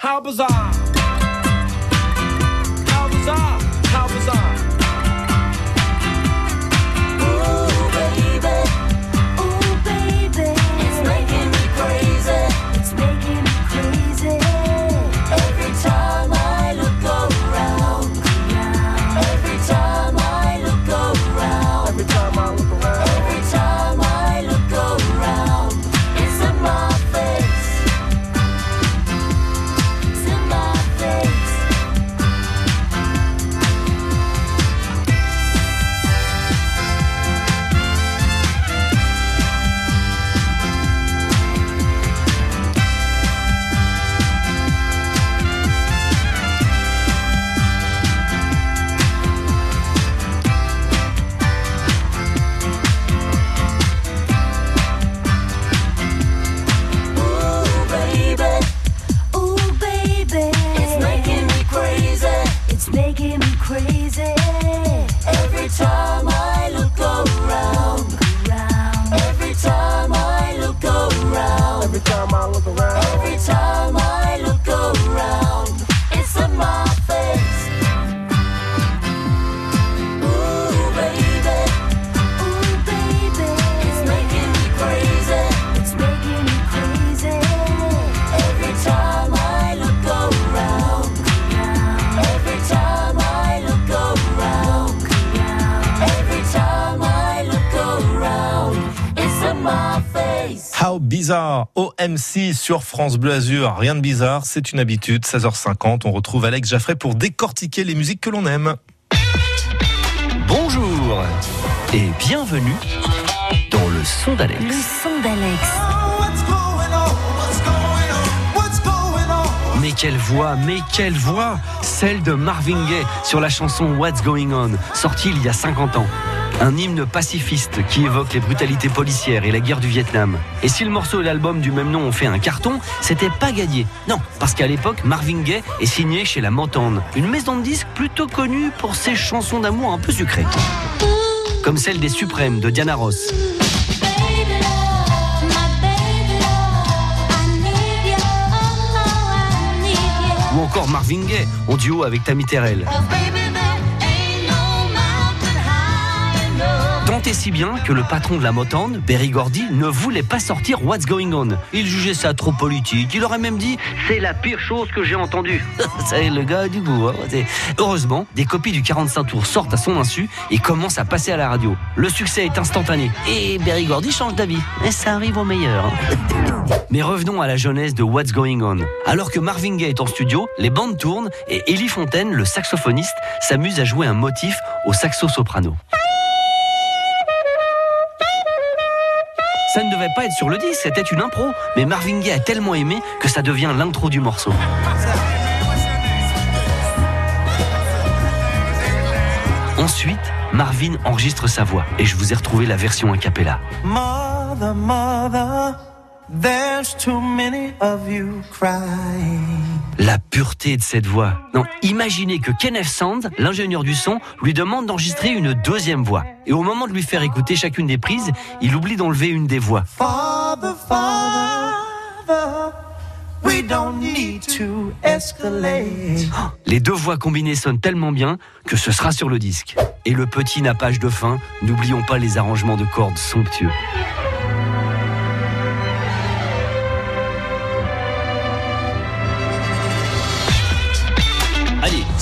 How bizarre. OMC sur France Bleu Azur. Rien de bizarre, c'est une habitude. 16h50, on retrouve Alex Jaffray pour décortiquer les musiques que l'on aime. Bonjour et bienvenue dans le son d'Alex. Le son d'Alex. Mais quelle voix, mais quelle voix Celle de Marvin Gaye sur la chanson What's Going On, sortie il y a 50 ans. Un hymne pacifiste qui évoque les brutalités policières et la guerre du Vietnam. Et si le morceau et l'album du même nom ont fait un carton, c'était pas gagné. Non, parce qu'à l'époque, Marvin Gaye est signé chez la Motown, une maison de disques plutôt connue pour ses chansons d'amour un peu sucrées. Comme celle des Suprêmes de Diana Ross. Ou encore Marvin Gaye en duo avec Tammy Terrell. Tant et si bien que le patron de la Motown, Berry Gordy, ne voulait pas sortir What's Going On. Il jugeait ça trop politique. Il aurait même dit c'est la pire chose que j'ai entendue. C'est le gars du goût. hein. Heureusement, des copies du 45 tours sortent à son insu et commencent à passer à la radio. Le succès est instantané et Berry Gordy change d'avis. Et ça arrive au meilleur. hein. Mais revenons à la jeunesse de What's Going On. Alors que Marvin Gaye est en studio, les bandes tournent et Ellie Fontaine, le saxophoniste, s'amuse à jouer un motif au saxo soprano. Ça ne devait pas être sur le disque, c'était une impro. Mais Marvin Gaye a tellement aimé que ça devient l'intro du morceau. Ensuite, Marvin enregistre sa voix et je vous ai retrouvé la version a cappella. There's too many of you crying. La pureté de cette voix. Non, imaginez que Kenneth Sand, l'ingénieur du son, lui demande d'enregistrer une deuxième voix. Et au moment de lui faire écouter chacune des prises, il oublie d'enlever une des voix. Father, father, we don't need to escalate. Les deux voix combinées sonnent tellement bien que ce sera sur le disque. Et le petit nappage de fin, n'oublions pas les arrangements de cordes somptueux.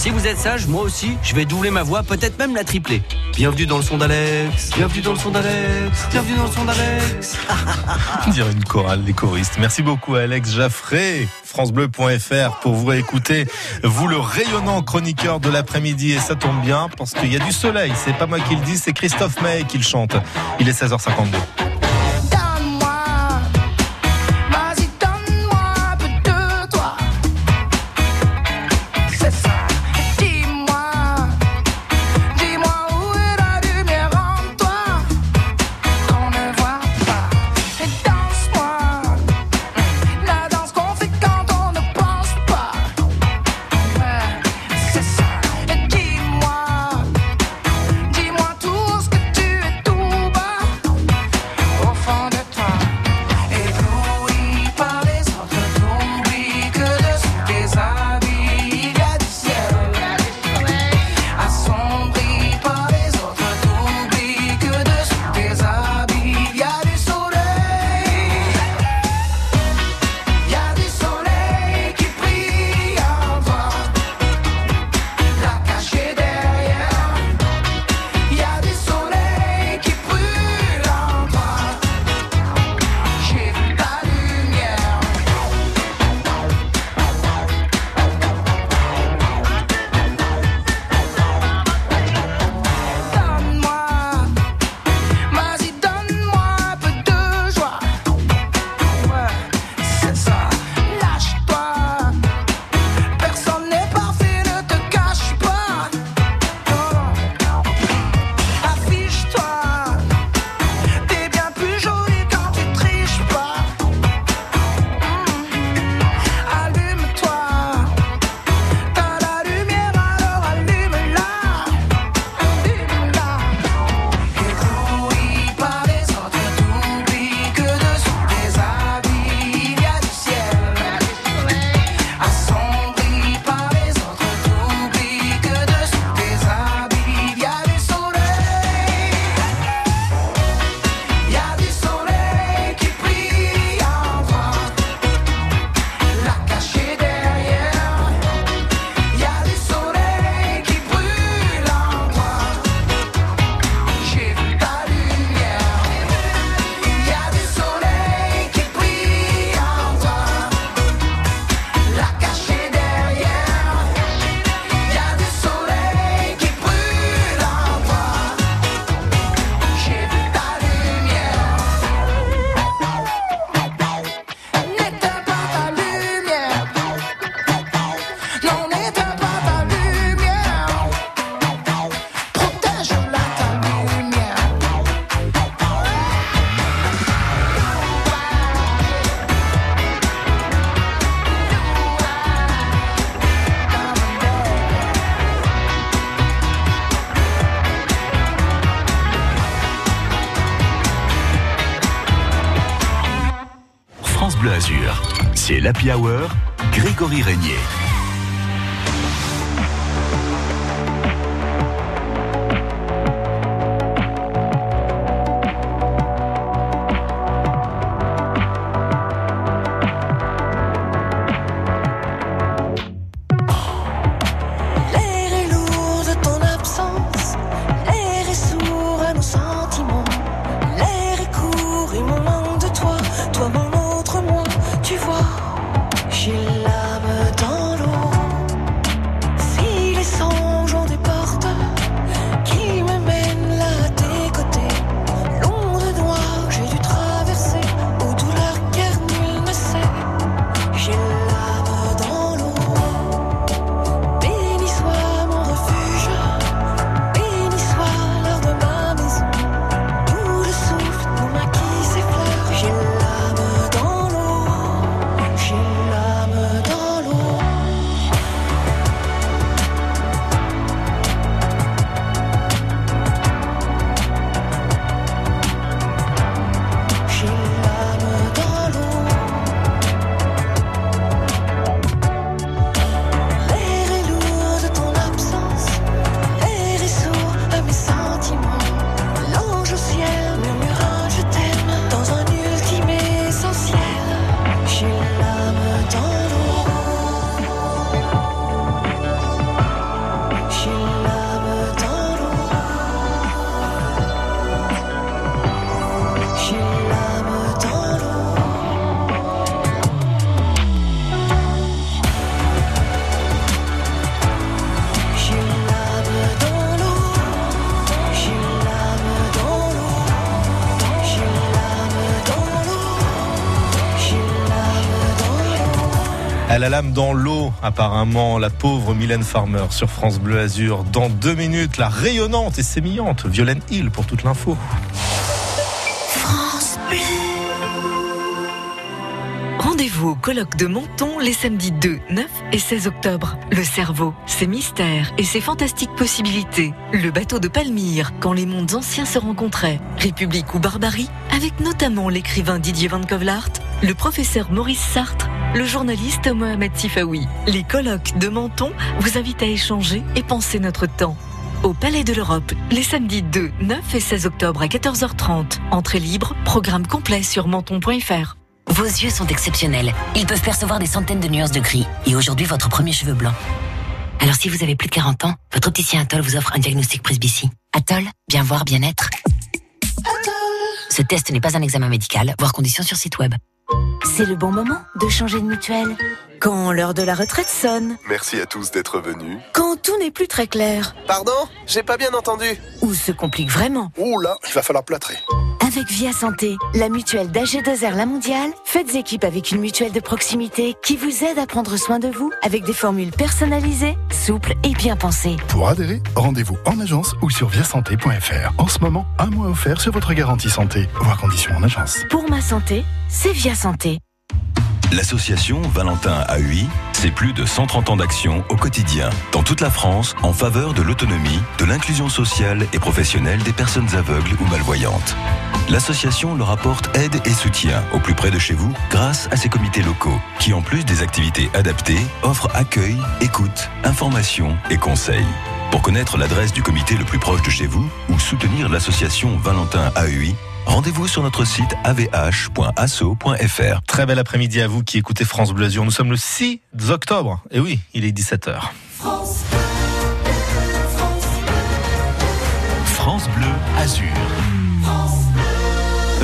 Si vous êtes sage, moi aussi, je vais doubler ma voix, peut-être même la tripler. Bienvenue dans le son d'Alex, bienvenue dans le son d'Alex, bienvenue dans le son d'Alex. Dirait une chorale, les choristes. Merci beaucoup Alex Jaffré, francebleu.fr pour vous réécouter, vous le rayonnant chroniqueur de l'après-midi et ça tombe bien parce qu'il y a du soleil, c'est pas moi qui le dis, c'est Christophe May qui le chante. Il est 16h52. l'Happy Hour, Grégory Régnier. Elle a l'âme dans l'eau, apparemment, la pauvre Mylène Farmer sur France Bleu Azur. Dans deux minutes, la rayonnante et sémillante Violaine Hill pour toute l'info. France Bleu. Rendez-vous au colloque de Menton les samedis 2, 9 et 16 octobre. Le cerveau, ses mystères et ses fantastiques possibilités. Le bateau de Palmyre, quand les mondes anciens se rencontraient. République ou barbarie, avec notamment l'écrivain Didier Van Kovlart, le professeur Maurice Sartre, le journaliste Mohamed Sifaoui. Les colloques de Menton vous invitent à échanger et penser notre temps. Au Palais de l'Europe, les samedis 2, 9 et 16 octobre à 14h30. Entrée libre, programme complet sur menton.fr. Vos yeux sont exceptionnels. Ils peuvent percevoir des centaines de nuances de gris. Et aujourd'hui, votre premier cheveu blanc. Alors si vous avez plus de 40 ans, votre opticien Atoll vous offre un diagnostic presbytie. Atoll, bien voir, bien être. Ce test n'est pas un examen médical, voire conditions sur site web. C'est le bon moment de changer de mutuelle. Quand l'heure de la retraite sonne, Merci à tous d'être venus. quand tout n'est plus très clair, Pardon J'ai pas bien entendu. ou se complique vraiment. Ouh là, il va falloir plâtrer. Avec Via Santé, la mutuelle d'AG2R La Mondiale, faites équipe avec une mutuelle de proximité qui vous aide à prendre soin de vous avec des formules personnalisées, souples et bien pensées. Pour adhérer, rendez-vous en agence ou sur viasanté.fr. En ce moment, un mois offert sur votre garantie santé. Voir conditions en agence. Pour ma santé, c'est Via Santé. L'association Valentin AUI, c'est plus de 130 ans d'action au quotidien, dans toute la France, en faveur de l'autonomie, de l'inclusion sociale et professionnelle des personnes aveugles ou malvoyantes. L'association leur apporte aide et soutien au plus près de chez vous grâce à ses comités locaux, qui en plus des activités adaptées, offrent accueil, écoute, information et conseils. Pour connaître l'adresse du comité le plus proche de chez vous ou soutenir l'association Valentin AUI, rendez-vous sur notre site avh.asso.fr. Très bel après-midi à vous qui écoutez France Bleu Azur. Nous sommes le 6 octobre. Et oui, il est 17h. France France Bleu Azur.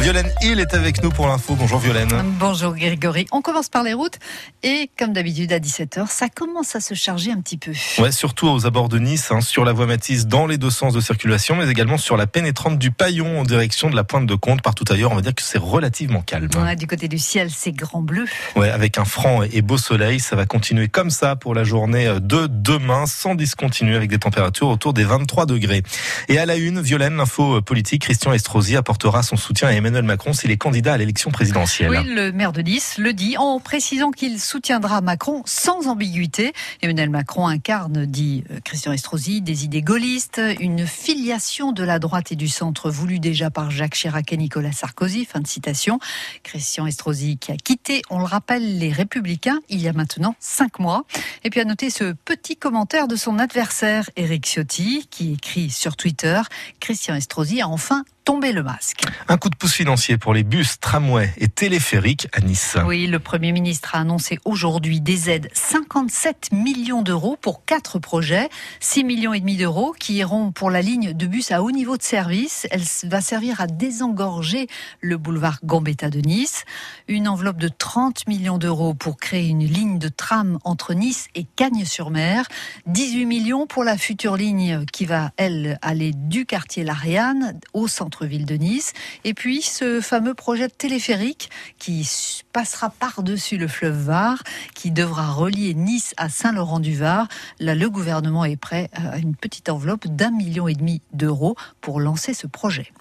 Violaine Hill est avec nous pour l'info. Bonjour Violaine. Bonjour Grégory. On commence par les routes et comme d'habitude à 17h, ça commence à se charger un petit peu. Ouais, surtout aux abords de Nice, hein, sur la voie Matisse, dans les deux sens de circulation, mais également sur la pénétrante du Paillon en direction de la Pointe de Comte. Partout ailleurs, on va dire que c'est relativement calme. Ouais, du côté du ciel, c'est grand bleu. Ouais, avec un franc et beau soleil, ça va continuer comme ça pour la journée de demain, sans discontinuer avec des températures autour des 23 degrés. Et à la une, Violaine, l'info politique, Christian Estrosi apportera son soutien à Emmanuel Emmanuel Macron s'il est candidat à l'élection présidentielle. Oui, le maire de Nice le dit en précisant qu'il soutiendra Macron sans ambiguïté. Emmanuel Macron incarne, dit euh, Christian Estrosi, des idées gaullistes, une filiation de la droite et du centre voulue déjà par Jacques Chirac et Nicolas Sarkozy. Fin de citation. Christian Estrosi qui a quitté, on le rappelle, les Républicains il y a maintenant cinq mois. Et puis à noter ce petit commentaire de son adversaire Éric Ciotti qui écrit sur Twitter Christian Estrosi a enfin tombé le masque. Un coup de pouce financier pour les bus, tramways et téléphériques à Nice. Oui, le Premier ministre a annoncé aujourd'hui des aides 57 millions d'euros pour quatre projets, 6 millions et demi d'euros qui iront pour la ligne de bus à haut niveau de service. Elle va servir à désengorger le boulevard Gambetta de Nice. Une enveloppe de 30 millions d'euros pour créer une ligne de tram entre Nice et Cagnes-sur-Mer. 18 millions pour la future ligne qui va, elle, aller du quartier Lariane au centre-ville de Nice. Et puis ce fameux projet de téléphérique qui passera par-dessus le fleuve Var, qui devra relier Nice à Saint-Laurent-du-Var. Là, le gouvernement est prêt à une petite enveloppe d'un million et demi d'euros pour lancer ce projet.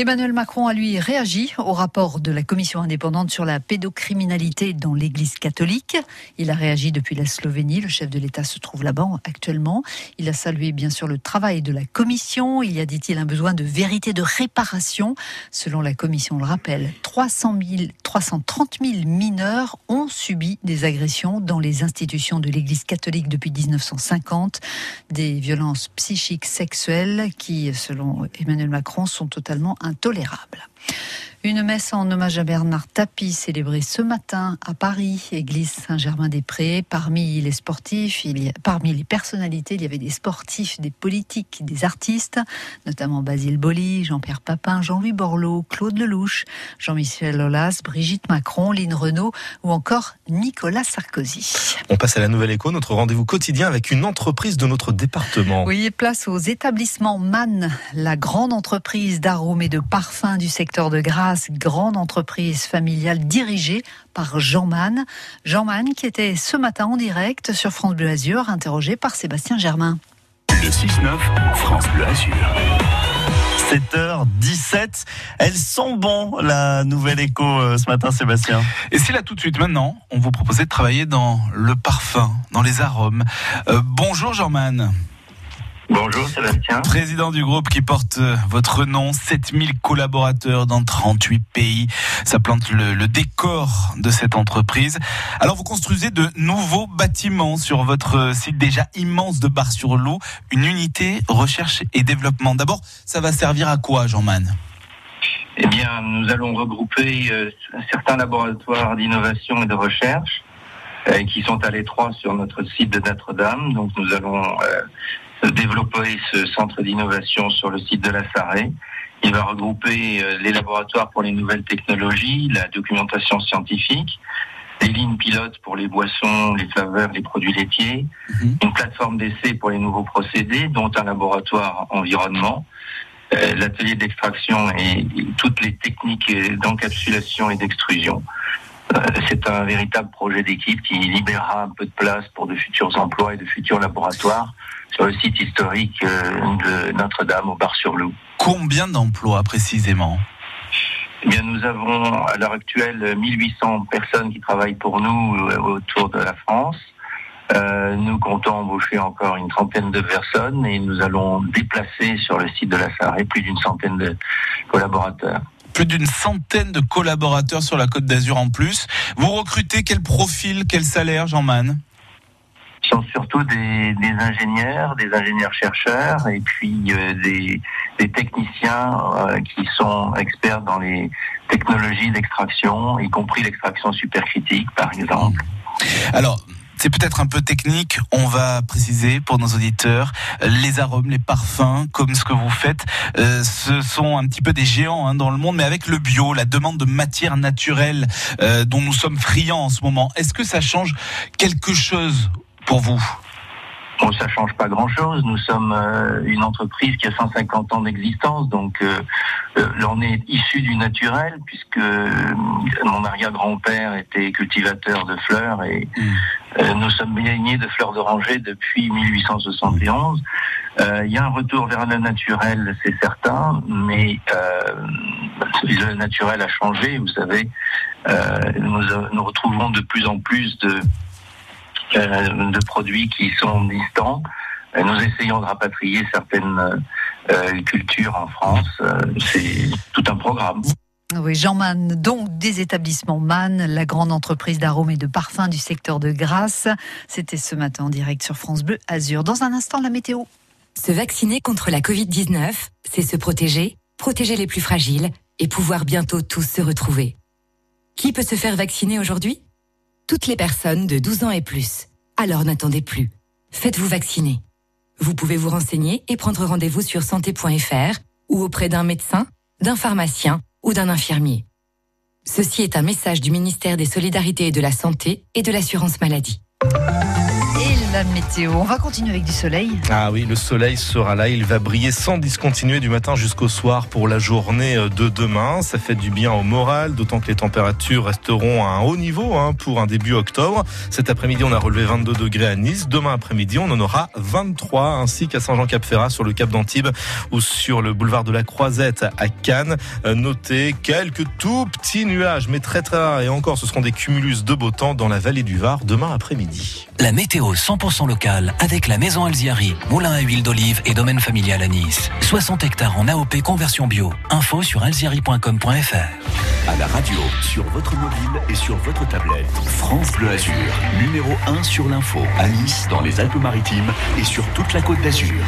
Emmanuel Macron a lui réagi au rapport de la commission indépendante sur la pédocriminalité dans l'Église catholique. Il a réagi depuis la Slovénie. Le chef de l'État se trouve là-bas actuellement. Il a salué bien sûr le travail de la commission. Il y a, dit-il, un besoin de vérité, de réparation. Selon la commission, on le rappelle, 300 000, 330 000 mineurs ont subi des agressions dans les institutions de l'Église catholique depuis 1950. Des violences psychiques sexuelles qui, selon Emmanuel Macron, sont totalement intolérable. Une messe en hommage à Bernard Tapie célébrée ce matin à Paris, église Saint-Germain-des-Prés. Parmi les sportifs, il y a, parmi les personnalités, il y avait des sportifs, des politiques, des artistes, notamment Basile Boli, Jean-Pierre Papin, Jean-Louis Borloo, Claude Lelouch, Jean-Michel Aulas, Brigitte Macron, Lynn Renault ou encore Nicolas Sarkozy. On passe à la Nouvelle Écho, notre rendez-vous quotidien avec une entreprise de notre département. Oui, place aux établissements MAN, la grande entreprise d'arômes et de parfums du secteur de Grasse, grande entreprise familiale dirigée par Jean Mann. Jean Mann qui était ce matin en direct sur France Bleu Azur, interrogé par Sébastien Germain. Le 6-9, France Bleu Azur. 7h17. Elles sont bons, la nouvelle écho euh, ce matin, Sébastien. Et c'est là tout de suite maintenant, on vous proposait de travailler dans le parfum, dans les arômes. Euh, bonjour Jean-Man. Bonjour Sébastien. Président du groupe qui porte euh, votre nom, 7000 collaborateurs dans 38 pays. Ça plante le, le, décor de cette entreprise. Alors vous construisez de nouveaux bâtiments sur votre site déjà immense de Bar-sur-Loup, une unité recherche et développement. D'abord, ça va servir à quoi Jean-Man? Eh bien, nous allons regrouper euh, certains laboratoires d'innovation et de recherche euh, qui sont à l'étroit sur notre site de Notre-Dame. Donc nous allons développer ce centre d'innovation sur le site de la Sarée. Il va regrouper les laboratoires pour les nouvelles technologies, la documentation scientifique, des lignes pilotes pour les boissons, les flaveurs, les produits laitiers, mmh. une plateforme d'essai pour les nouveaux procédés, dont un laboratoire environnement, euh, l'atelier d'extraction et, et, toutes les techniques d'encapsulation et d'extrusion. Euh, c'est un véritable projet d'équipe qui libérera un peu de place pour de futurs emplois et de futurs laboratoires sur le site historique de Notre-Dame au Bar-sur-Loup. Combien d'emplois précisément? Eh bien, nous avons à l'heure actuelle 1800 personnes qui travaillent pour nous autour de la France. Euh, nous comptons embaucher encore une trentaine de personnes et nous allons déplacer sur le site de la Sarre plus d'une centaine de collaborateurs plus d'une centaine de collaborateurs sur la Côte d'Azur en plus. Vous recrutez quel profil, quel salaire, Jean Man Ce sont surtout des, des, ingénieurs, des ingénieurs-chercheurs et puis euh, des, des, techniciens euh, qui sont experts dans les technologies d'extraction, y compris l'extraction supercritique, par exemple. Alors, c'est peut-être un peu technique, on va préciser pour nos auditeurs, les arômes, les parfums, comme ce que vous faites, euh, ce sont un petit peu des géants hein, dans le monde, mais avec le bio, la demande de matières naturelles euh, dont nous sommes friands en ce moment, est-ce que ça change quelque chose pour vous? Bon, ça change pas grand-chose. Nous sommes euh, une entreprise qui a 150 ans d'existence, donc euh, euh, on est issu du naturel, puisque mon arrière-grand-père était cultivateur de fleurs et mmh. nous sommes baignés de fleurs d'oranger depuis 1871. Il y a un retour vers le naturel, c'est certain, mais le naturel a changé. Vous savez, euh, nous, nous retrouvons de plus en plus de, euh, de produits qui sont distants. Euh, Nous essayons de rapatrier certaines euh, cultures en France. Euh, C'est tout un programme. Oui, Jean Mann, donc des établissements Mann, la grande entreprise d'arômes et de parfums du secteur de Grasse. C'était ce matin en direct sur France Bleu Azur. Dans un instant, la météo. Se vacciner contre la Covid-19, c'est se protéger, protéger les plus fragiles et pouvoir bientôt tous se retrouver. Qui peut se faire vacciner aujourd'hui? Toutes les personnes de 12 ans et plus. Alors n'attendez plus. Faites-vous vacciner. Vous pouvez vous renseigner et prendre rendez-vous sur santé.fr ou auprès d'un médecin, d'un pharmacien ou d'un infirmier. Ceci est un message du ministère des Solidarités et de la Santé et de l'Assurance Maladie. La météo. On va continuer avec du soleil. Ah oui, le soleil sera là, il va briller sans discontinuer du matin jusqu'au soir pour la journée de demain. Ça fait du bien au moral, d'autant que les températures resteront à un haut niveau hein, pour un début octobre. Cet après-midi, on a relevé 22 degrés à Nice. Demain après-midi, on en aura 23, ainsi qu'à Saint-Jean-Cap-Ferrat sur le Cap d'Antibes ou sur le boulevard de la Croisette à Cannes. Euh, Notez quelques tout petits nuages, mais très très rares. Et encore, ce seront des cumulus de beau temps dans la vallée du Var demain après-midi. La météo 100% locale avec la maison Alziari, moulin à huile d'olive et domaine familial à Nice. 60 hectares en AOP conversion bio. Info sur alziari.com.fr. À la radio, sur votre mobile et sur votre tablette. France Bleu Azur, numéro 1 sur l'info. À Nice, dans les Alpes-Maritimes et sur toute la côte d'Azur.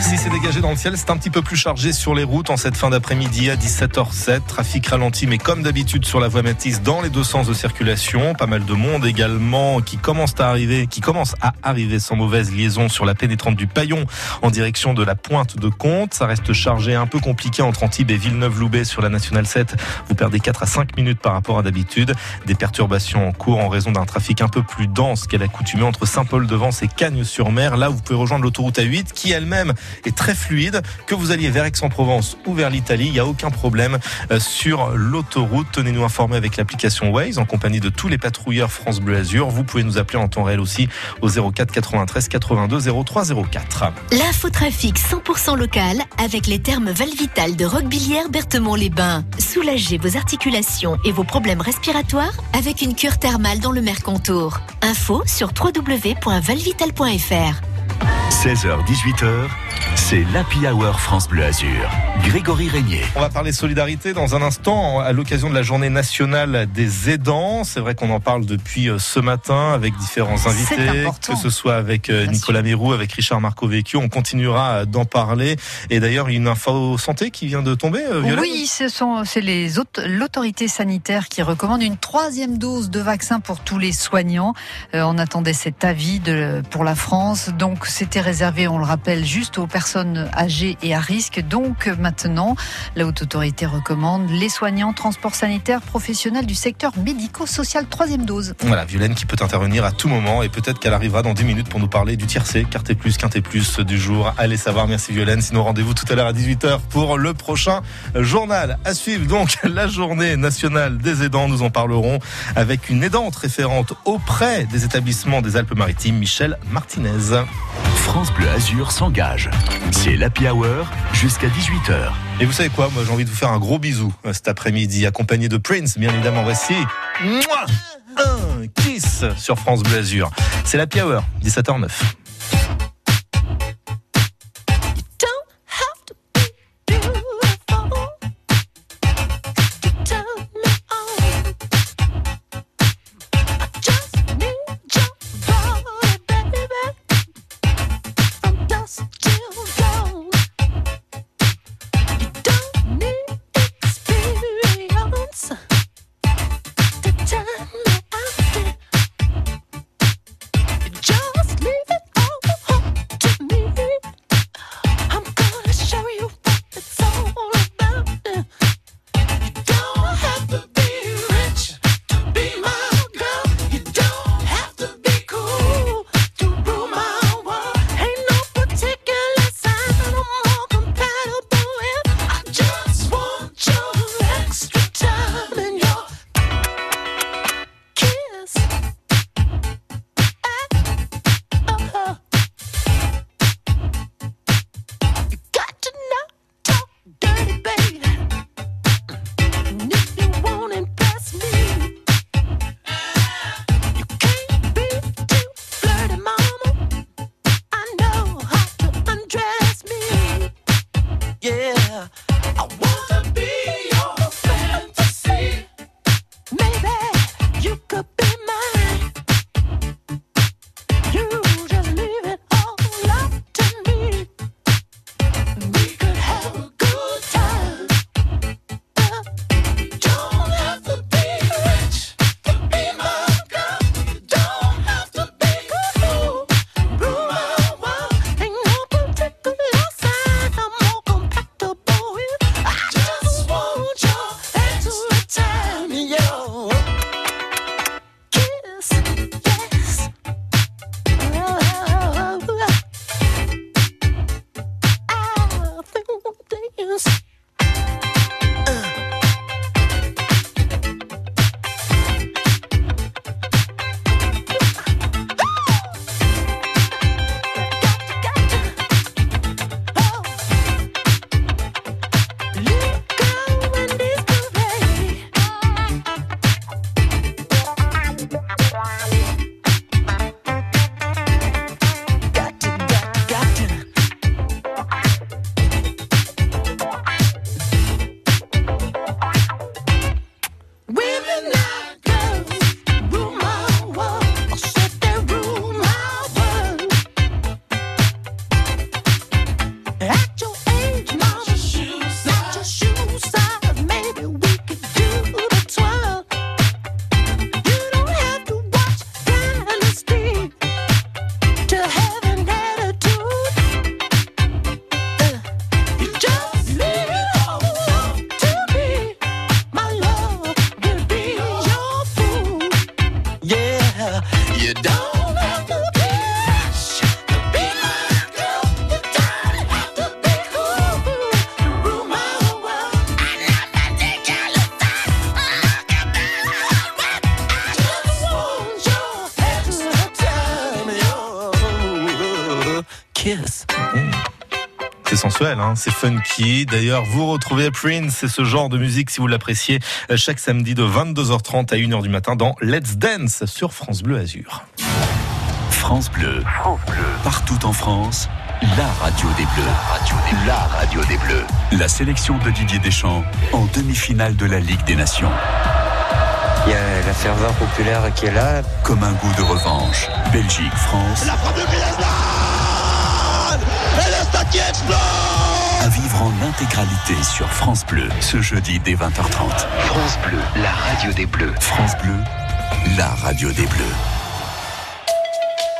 Si c'est dégagé dans le ciel, c'est un petit peu plus chargé sur les routes en cette fin d'après-midi à 17h07. Trafic ralenti, mais comme d'habitude sur la voie Matisse dans les deux sens de circulation. Pas mal de monde également qui commence à arriver, qui commence à arriver sans mauvaise liaison sur la pénétrante du Paillon en direction de la pointe de Comte. Ça reste chargé, un peu compliqué entre Antibes et Villeneuve-Loubet sur la nationale 7. Vous perdez 4 à 5 minutes par rapport à d'habitude. Des perturbations en cours en raison d'un trafic un peu plus dense qu'à l'accoutumée entre Saint-Paul-de-Vence et Cagnes-sur-Mer. Là, vous pouvez rejoindre l'autoroute A8 qui elle-même est très fluide. Que vous alliez vers Aix-en-Provence ou vers l'Italie, il n'y a aucun problème euh, sur l'autoroute. Tenez-nous informés avec l'application Waze en compagnie de tous les patrouilleurs France Bleu Azur. Vous pouvez nous appeler en temps réel aussi au 04 93 82 03 04. L'infotrafic 100% local avec les termes Valvital de Roquebillière Berthemont-les-Bains. Soulagez vos articulations et vos problèmes respiratoires avec une cure thermale dans le Mercontour. Info sur www.valvital.fr. 16h-18h, c'est l'Happy Hour France Bleu Azur. Grégory Régnier. On va parler solidarité dans un instant à l'occasion de la journée nationale des aidants. C'est vrai qu'on en parle depuis euh, ce matin avec différents invités, important. que ce soit avec euh, Nicolas Mérou, avec Richard Marco Vecchio. On continuera euh, d'en parler. Et d'ailleurs, il y a une info santé qui vient de tomber, Oui, ce sont c'est les aut- l'autorité sanitaire qui recommande une troisième dose de vaccin pour tous les soignants. Euh, on attendait cet avis de, pour la France, donc c'était réservé, on le rappelle, juste aux personnes âgées et à risque. Donc maintenant, la haute autorité recommande les soignants, transport sanitaire, professionnels du secteur médico-social, troisième dose. Voilà, Violaine qui peut intervenir à tout moment et peut-être qu'elle arrivera dans 10 minutes pour nous parler du tiercé, quarté plus, quinté plus du jour. Allez savoir, merci Violaine. Sinon, rendez-vous tout à l'heure à 18h pour le prochain journal. À suivre donc la journée nationale des aidants. Nous en parlerons avec une aidante référente auprès des établissements des Alpes-Maritimes, Michel Martinez. France Bleu Azur s'engage. C'est l'Happy Hour jusqu'à 18h. Et vous savez quoi Moi, j'ai envie de vous faire un gros bisou euh, cet après-midi, accompagné de Prince, bien évidemment. Voici un kiss sur France Bleu Azur. C'est la Hour, 17h09. Hein c'est funky. D'ailleurs, vous retrouvez Prince c'est ce genre de musique, si vous l'appréciez, euh, chaque samedi de 22h30 à 1h du matin dans Let's Dance sur France Bleu Azur. France Bleu. Partout en France, la radio des Bleus. La radio des, la radio des Bleus. La sélection de Didier Deschamps en demi-finale de la Ligue des Nations. Il y a la ferveur populaire qui est là. Comme un goût de revanche. Belgique, France. La frappe de Griezmann Et le stade qui explose À vivre en intégralité sur France Bleu ce jeudi dès 20h30. France Bleu, la radio des Bleus. France Bleu, la radio des Bleus.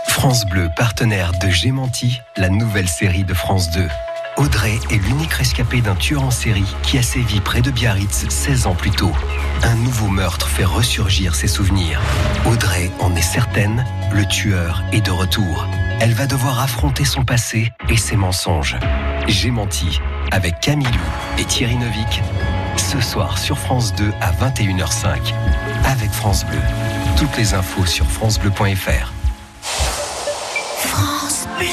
France Bleu, partenaire de Gémenti, la nouvelle série de France 2. Audrey est l'unique rescapée d'un tueur en série qui a sévi près de Biarritz 16 ans plus tôt. Un nouveau meurtre fait ressurgir ses souvenirs. Audrey en est certaine, le tueur est de retour. Elle va devoir affronter son passé et ses mensonges. J'ai menti avec Camilou et Thierry Neuvik ce soir sur France 2 à 21h05 avec France Bleu. Toutes les infos sur francebleu.fr. France Bleu.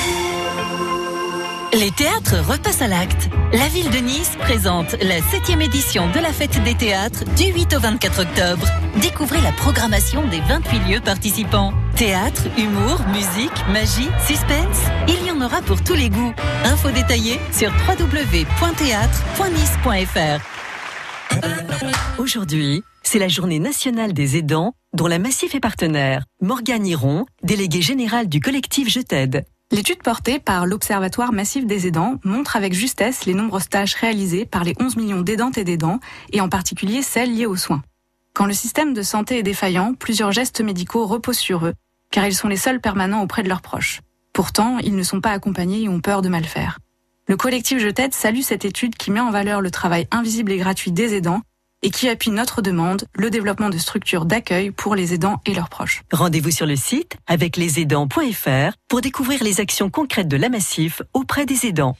Les théâtres repassent à l'acte. La ville de Nice présente la 7e édition de la fête des théâtres du 8 au 24 octobre. Découvrez la programmation des 28 lieux participants. Théâtre, humour, musique, magie, suspense, il y en aura pour tous les goûts. Infos détaillées sur www.théâtre.nice.fr. Aujourd'hui, c'est la journée nationale des aidants dont la Massif est partenaire. Morgane Hiron, déléguée générale du collectif Je t'aide. L'étude portée par l'Observatoire massif des aidants montre avec justesse les nombreuses tâches réalisées par les 11 millions d'aidantes et d'aidants, et en particulier celles liées aux soins. Quand le système de santé est défaillant, plusieurs gestes médicaux reposent sur eux, car ils sont les seuls permanents auprès de leurs proches. Pourtant, ils ne sont pas accompagnés et ont peur de mal faire. Le collectif Je t'aide salue cette étude qui met en valeur le travail invisible et gratuit des aidants et qui appuie notre demande, le développement de structures d'accueil pour les aidants et leurs proches. Rendez-vous sur le site avec lesaidants.fr pour découvrir les actions concrètes de la Massif auprès des aidants.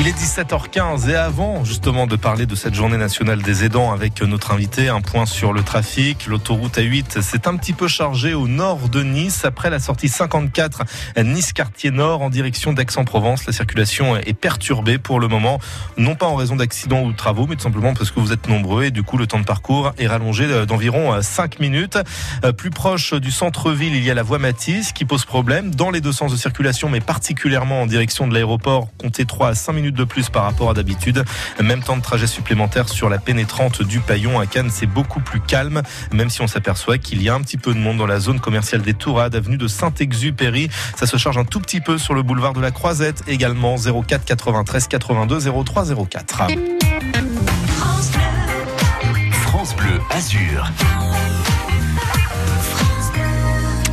Il est 17h15 et avant justement de parler de cette journée nationale des aidants avec notre invité, un point sur le trafic. L'autoroute A8 s'est un petit peu chargée au nord de Nice après la sortie 54 Nice-Quartier Nord en direction d'Aix-en-Provence. La circulation est perturbée pour le moment, non pas en raison d'accidents ou de travaux, mais tout simplement parce que vous êtes nombreux et du coup le temps de parcours est rallongé d'environ 5 minutes. Euh, Plus proche du centre-ville, il y a la voie Matisse qui pose problème dans les deux sens de circulation, mais particulièrement en direction de l'aéroport. Comptez 3 à 5 minutes de plus par rapport à d'habitude. Même temps de trajet supplémentaire sur la pénétrante du Paillon à Cannes, c'est beaucoup plus calme, même si on s'aperçoit qu'il y a un petit peu de monde dans la zone commerciale des Tourades, avenue de Saint-Exupéry. Ça se charge un tout petit peu sur le boulevard de la Croisette, également 04 93 82 03 04. France Bleu Azur.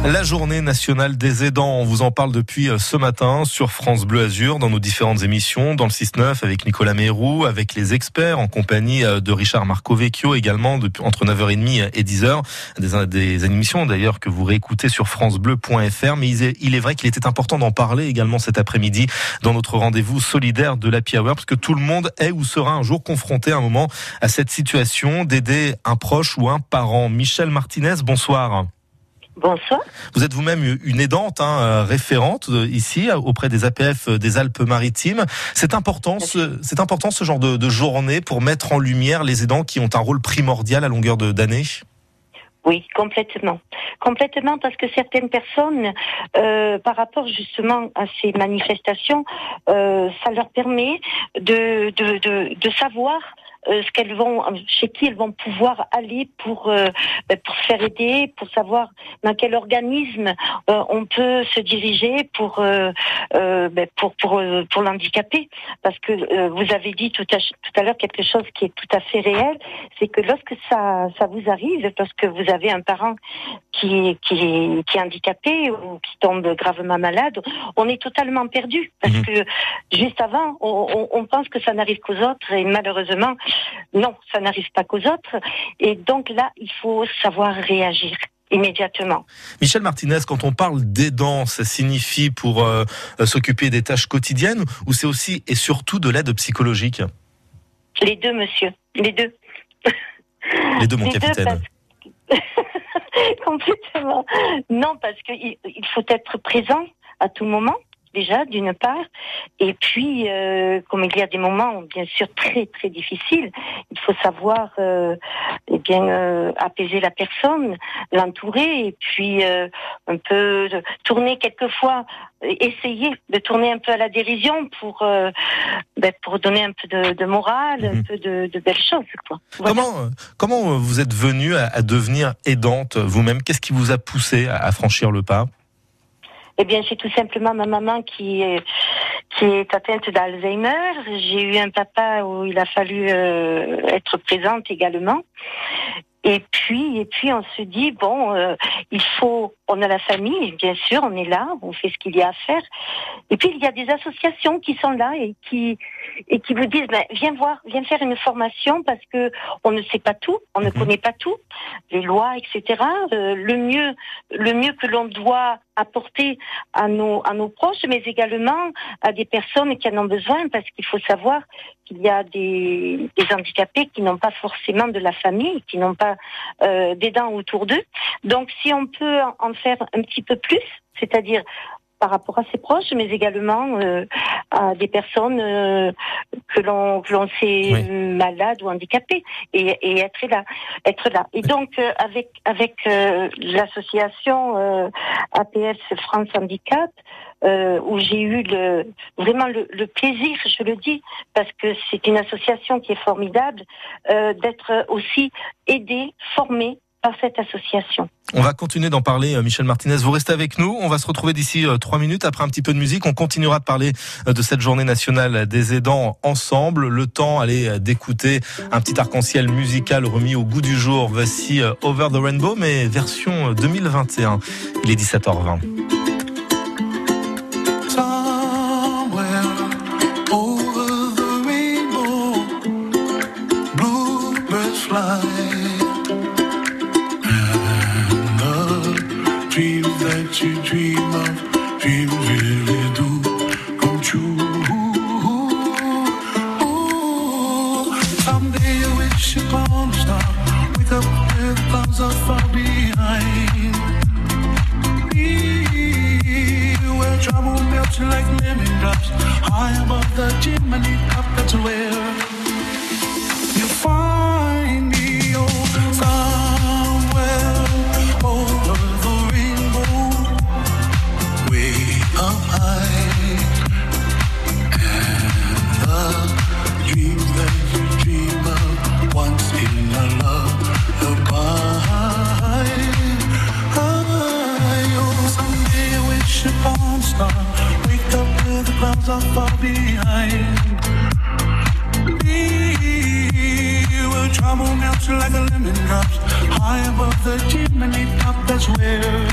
La journée nationale des aidants, on vous en parle depuis euh, ce matin sur France Bleu Azur dans nos différentes émissions, dans le 6-9 avec Nicolas Mérou, avec les experts en compagnie euh, de Richard Marcovecchio également entre 9h30 et 10h. Des, des émissions d'ailleurs que vous réécoutez sur francebleu.fr. Mais il est, il est vrai qu'il était important d'en parler également cet après-midi dans notre rendez-vous solidaire de l'Happy Hour parce que tout le monde est ou sera un jour confronté à un moment à cette situation d'aider un proche ou un parent. Michel Martinez, bonsoir. Bonsoir. Vous êtes vous-même une aidante, hein, euh, référente euh, ici auprès des APF des Alpes-Maritimes. C'est important, ce, c'est important ce genre de, de, journée pour mettre en lumière les aidants qui ont un rôle primordial à longueur d'année? Oui, complètement. Complètement parce que certaines personnes, euh, par rapport justement à ces manifestations, euh, ça leur permet de, de, de, de savoir euh, ce qu'elles vont, chez qui elles vont pouvoir aller pour euh, pour se faire aider, pour savoir dans quel organisme euh, on peut se diriger pour euh, ben, pour pour pour l'handicapé. Parce que vous avez dit tout à tout à l'heure quelque chose qui est tout à fait réel, c'est que lorsque ça ça vous arrive, parce que vous avez un parent qui qui qui est handicapé ou qui tombe gravement malade, on est totalement perdu parce mmh. que juste avant, on, on, on pense que ça n'arrive qu'aux autres et malheureusement non, ça n'arrive pas qu'aux autres. Et donc là, il faut savoir réagir immédiatement. Michel Martinez, quand on parle d'aidant, ça signifie pour euh, s'occuper des tâches quotidiennes ou c'est aussi et surtout de l'aide psychologique? Les deux, monsieur. Les deux. Les deux, mon Les capitaine. Deux parce... Complètement. Non, parce qu'il il faut être présent à tout moment déjà d'une part, et puis euh, comme il y a des moments bien sûr très très difficiles, il faut savoir euh, eh bien euh, apaiser la personne, l'entourer et puis euh, un peu tourner quelquefois essayer de tourner un peu à la dérision pour ben, pour donner un peu de, de morale, mmh. un peu de, de, belles choses. Quoi. Voilà. Comment comment vous êtes venue à, à devenir aidante vous-même? Qu'est-ce qui vous a poussé à, à franchir le pas? Eh bien, c'est tout simplement ma maman qui est, qui est atteinte d'Alzheimer. J'ai eu un papa où il a fallu euh, être présente également. Et puis, et puis, on se dit bon, euh, il faut, on a la famille, bien sûr, on est là, on fait ce qu'il y a à faire. Et puis, il y a des associations qui sont là et qui et qui vous disent ben, viens voir, viens faire une formation parce que on ne sait pas tout, on ne connaît pas tout, les lois, etc. Euh, le mieux, le mieux que l'on doit apporter à nos à nos proches, mais également à des personnes qui en ont besoin, parce qu'il faut savoir qu'il y a des, des handicapés qui n'ont pas forcément de la famille, qui n'ont pas euh, des dents autour d'eux. Donc, si on peut en faire un petit peu plus, c'est-à-dire par rapport à ses proches, mais également euh, à des personnes euh, que l'on que l'on sait oui. malades ou handicapées et, et, être là, être là. Et donc euh, avec avec l'association APS France Handicap, où j'ai eu le vraiment le, le, plaisir, je le dis, parce que c'est une association qui est formidable, d'être aussi aidée, formée cette association. On va continuer d'en parler, Michel Martinez. Vous restez avec nous. On va se retrouver d'ici trois minutes. Après un petit peu de musique, on continuera de parler de cette journée nationale des aidants ensemble. Le temps, allez, d'écouter un petit arc-en-ciel musical remis au goût du jour. Voici Over the Rainbow, mais version 2021. Il est 17h20. swear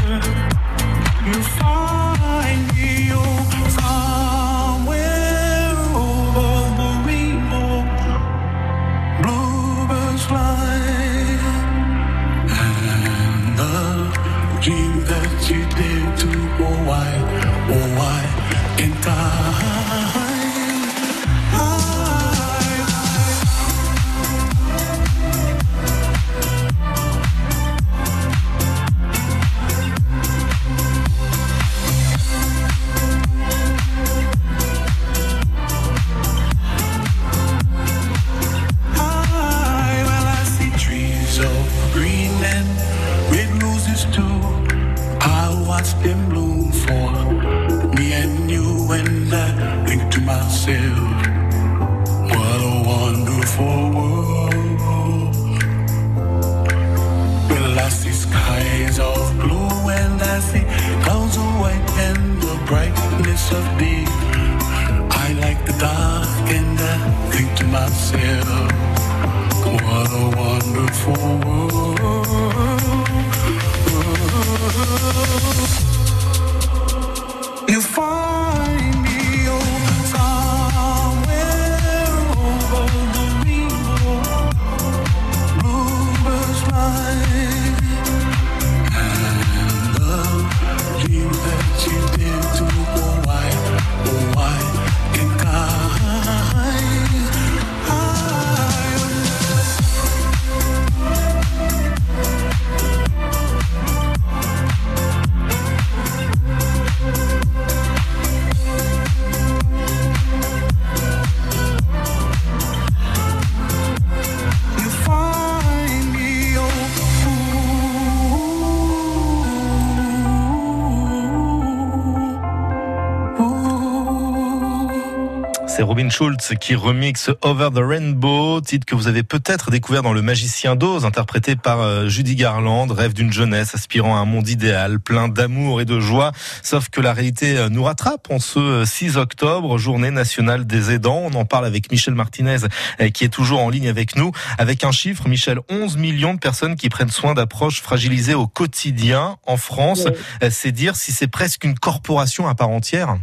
Robin Schulz qui remixe Over the Rainbow, titre que vous avez peut-être découvert dans Le Magicien d'Oz, interprété par euh, Judy Garland, rêve d'une jeunesse aspirant à un monde idéal, plein d'amour et de joie. Sauf que la réalité euh, nous rattrape en ce euh, 6 octobre, journée nationale des aidants. On en parle avec Michel Martinez, euh, qui est toujours en ligne avec nous, avec un chiffre, Michel, 11 millions de personnes qui prennent soin d'approches fragilisées au quotidien en France. Euh, C'est dire si c'est presque une corporation à part entière?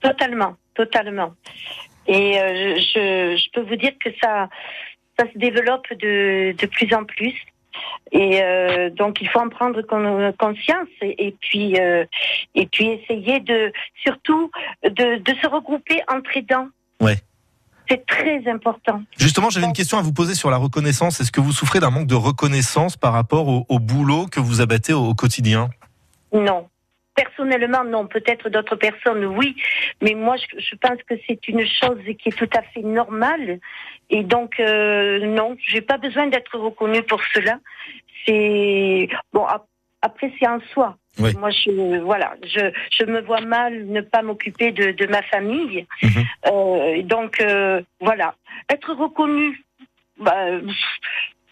Totalement, totalement. Et euh, je, je peux vous dire que ça, ça se développe de, de plus en plus. Et euh, donc il faut en prendre con- conscience et, et puis euh, et puis essayer de surtout de, de se regrouper entre aidants. Ouais. C'est très important. Justement, j'avais une question à vous poser sur la reconnaissance. Est-ce que vous souffrez d'un manque de reconnaissance par rapport au, au boulot que vous abattez au, au quotidien? Non. Personnellement, non. Peut-être d'autres personnes, oui. Mais moi, je, je pense que c'est une chose qui est tout à fait normale. Et donc, euh, non, j'ai pas besoin d'être reconnue pour cela. C'est bon. ap- Après, c'est en soi. Oui. Moi, je voilà, je je me vois mal ne pas m'occuper de, de ma famille. Euh, et donc euh, voilà, être reconnu, bah,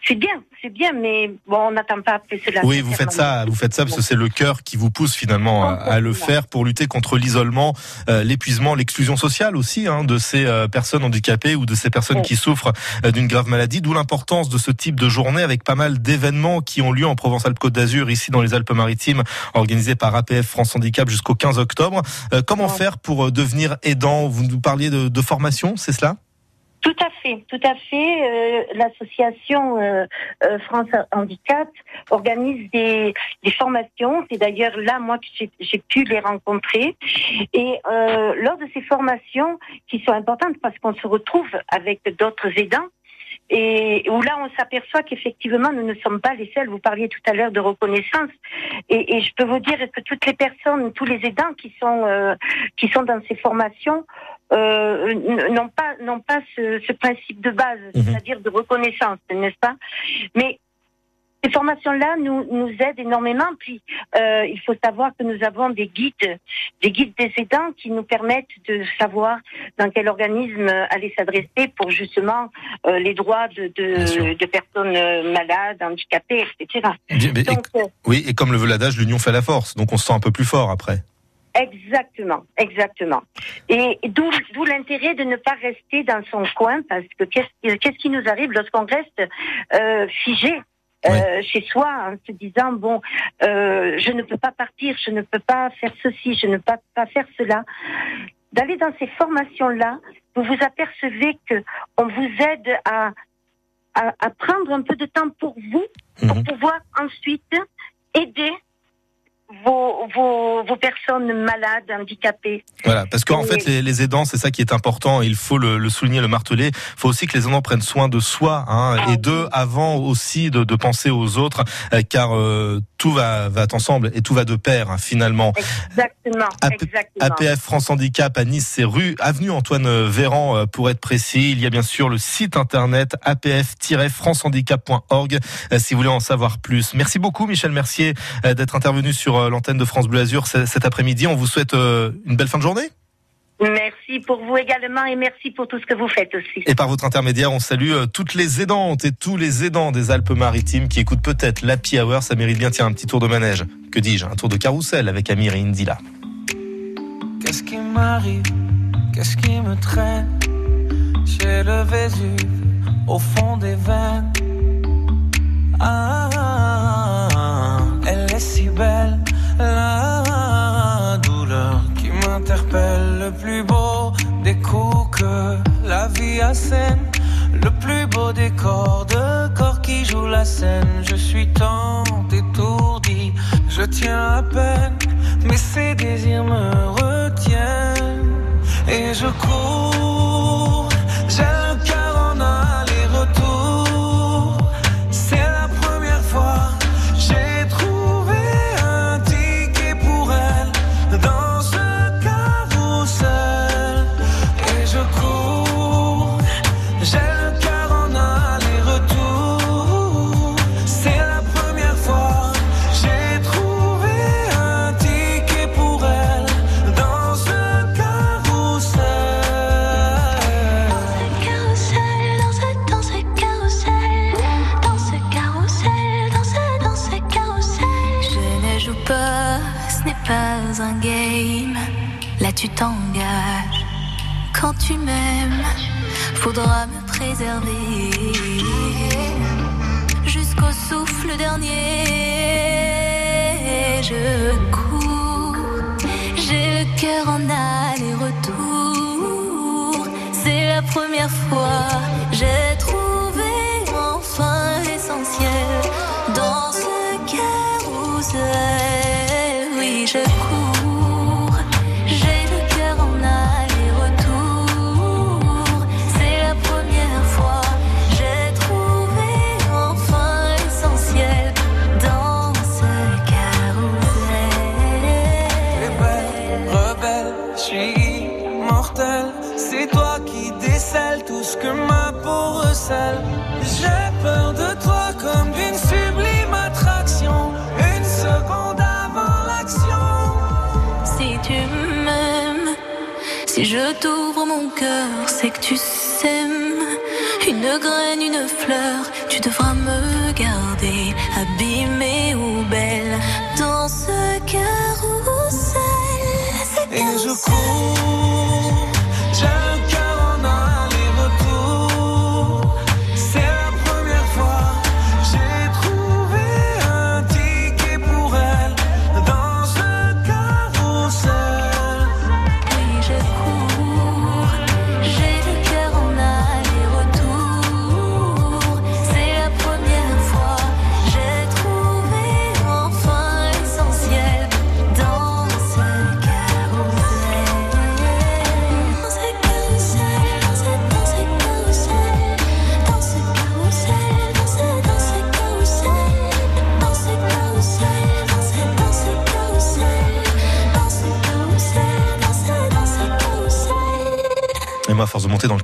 c'est bien, c'est bien, mais bon, on n'attend pas après cela. Oui, vous faites ça, vous faites ça parce que c'est le cœur qui vous pousse finalement à, à le faire pour lutter contre l'isolement, euh, l'épuisement, l'exclusion sociale aussi hein, de ces euh, personnes handicapées ou de ces personnes qui souffrent euh, d'une grave maladie. D'où l'importance de ce type de journée avec pas mal d'événements qui ont lieu en Provence-Alpes-Côte d'Azur, ici dans les Alpes-Maritimes, organisés par APF France Handicap jusqu'au 15 octobre. Comment faire pour devenir aidant? Vous nous parliez de, de formation, c'est cela? Tout à fait, tout à fait. Euh, L'association euh, euh, France Handicap organise des, des formations. C'est d'ailleurs là, moi, que j'ai- pu les rencontrer. Et euh, lors de ces formations, qui sont importantes parce qu'on se retrouve avec d'autres aidants, et où là on s'aperçoit qu'effectivement nous ne sommes pas les seuls. Vous parliez tout à l'heure de reconnaissance et, et je peux vous dire que toutes les personnes, tous les aidants qui sont euh, qui sont dans ces formations euh, n'ont pas n'ont pas ce, ce principe de base, c'est-à-dire de reconnaissance, n'est-ce pas? Mais ces formations-là nous, nous aident énormément. Puis, euh, il faut savoir que nous avons des guides, des guides des aidants qui nous permettent de savoir dans quel organisme aller s'adresser pour justement euh, les droits de, de, de personnes malades, handicapées, etc. Bien, et- euh, oui, et comme le veut l'adage, l'union fait la force. Donc on se sent un peu plus fort après. Exactement, exactement. Et d'où d'où l'intérêt de ne pas rester dans son coin parce que qu'est-ce qu'est-ce qui nous arrive lorsqu'on reste euh, figé euh, chez soi en se disant bon euh, je ne peux pas partir, je ne peux pas faire ceci, je ne peux pas, pas faire cela. D'aller dans ces formations là, vous vous apercevez que on vous aide à à, à prendre un peu de temps pour vous pour pouvoir ensuite aider vos, vos, vos personnes malades, handicapées. Voilà, parce qu'en fait, les, les aidants, c'est ça qui est important. Il faut le, le souligner, le marteler. Il faut aussi que les aidants prennent soin de soi hein, Ah et d'eux avant aussi de, de penser aux autres, euh, car euh, tout va, va ensemble et tout va de pair hein, finalement. Exactement, exactement. APF France Handicap à Nice, c'est rue Avenue Antoine Véran euh, pour être précis. Il y a bien sûr le site internet apf-francehandicap.org euh, si vous voulez en savoir plus. Merci beaucoup Michel Mercier d'être intervenu sur euh, l'antenne de France Bleu Azur cet après-midi. On vous souhaite euh, une belle fin de journée. Merci pour vous également et merci pour tout ce que vous faites aussi. Et par votre intermédiaire, on salue euh, toutes les aidantes et tous les aidants des Alpes-Maritimes qui écoutent peut-être l'Happy Hour. Ça mérite bien, tiens, un petit tour de manège. Que dis-je? Un tour de carrousel avec Amir et Indila. Qu'est-ce qui m'arrive? Qu'est-ce qui me traîne? J'ai le Vésuve au fond des veines. Ah, elle est si belle, la douleur qui m'interpelle. Le plus beau des coups que la vie assène. Le plus beau des corps de corps qui joue la scène. Je suis tant étourdi, je tiens à peine, mais ces désirs me retiennent. Et je cours, j'ai tu t'engages. Quand tu m'aimes, faudra me préserver. Jusqu'au souffle dernier, je cours. J'ai le cœur en aller-retour. C'est la première fois, j'ai trouvé enfin l'essentiel dans ce carrousel. J'ai peur de toi comme d'une sublime attraction. Une seconde avant l'action. Si tu m'aimes, si je t'ouvre mon cœur, c'est que tu sèmes une graine, une fleur. Tu devras me garder, abîmée ou belle, dans ce carrousel. Et je cours,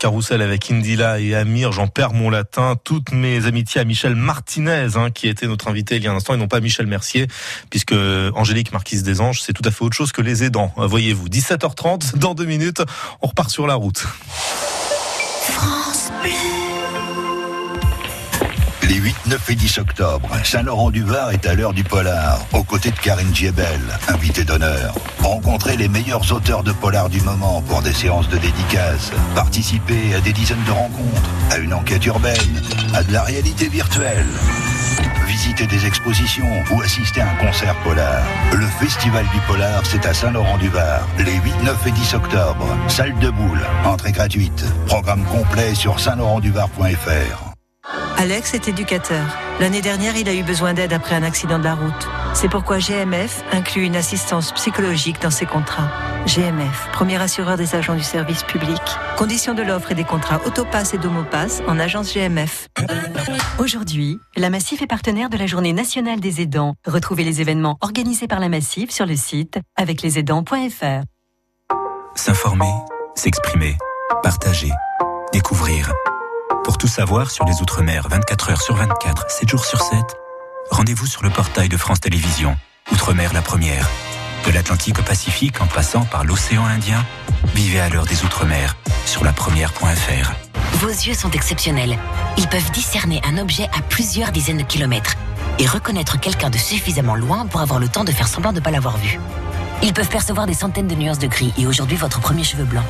carrousel avec Indila et Amir, j'en perds mon latin. Toutes mes amitiés à Michel Martinez, hein, qui était notre invité il y a un instant, et non pas Michel Mercier, puisque Angélique Marquise des Anges, c'est tout à fait autre chose que les aidants. Euh, Voyez-vous, 17h30, dans deux minutes, on repart sur la route. Les 8, 9 et 10 octobre, Saint-Laurent-du-Var est à l'heure du polar, aux côtés de Karine Giebel, invitée d'honneur. Rencontrez les meilleurs auteurs de polar du moment pour des séances de dédicaces. Participez à des dizaines de rencontres, à une enquête urbaine, à de la réalité virtuelle. Visitez des expositions ou assistez à un concert polar. Le Festival du Polar, c'est à Saint-Laurent-du-Var, les 8, 9 et 10 octobre. Salle de boule, entrée gratuite. Programme complet sur saint-laurent-du-var.fr. Alex est éducateur. L'année dernière, il a eu besoin d'aide après un accident de la route. C'est pourquoi GMF inclut une assistance psychologique dans ses contrats. GMF, premier assureur des agents du service public. Conditions de l'offre et des contrats Autopass et Domopass en agence GMF. Aujourd'hui, la Massif est partenaire de la Journée nationale des aidants. Retrouvez les événements organisés par la Massif sur le site aveclesaidants.fr. S'informer, s'exprimer, partager, découvrir. Pour tout savoir sur les Outre-mer 24 heures sur 24, 7 jours sur 7, rendez-vous sur le portail de France Télévisions. Outre-mer la première. De l'Atlantique au Pacifique en passant par l'océan Indien, vivez à l'heure des Outre-mer sur la première.fr. Vos yeux sont exceptionnels. Ils peuvent discerner un objet à plusieurs dizaines de kilomètres et reconnaître quelqu'un de suffisamment loin pour avoir le temps de faire semblant de ne pas l'avoir vu. Ils peuvent percevoir des centaines de nuances de gris et aujourd'hui votre premier cheveu blanc.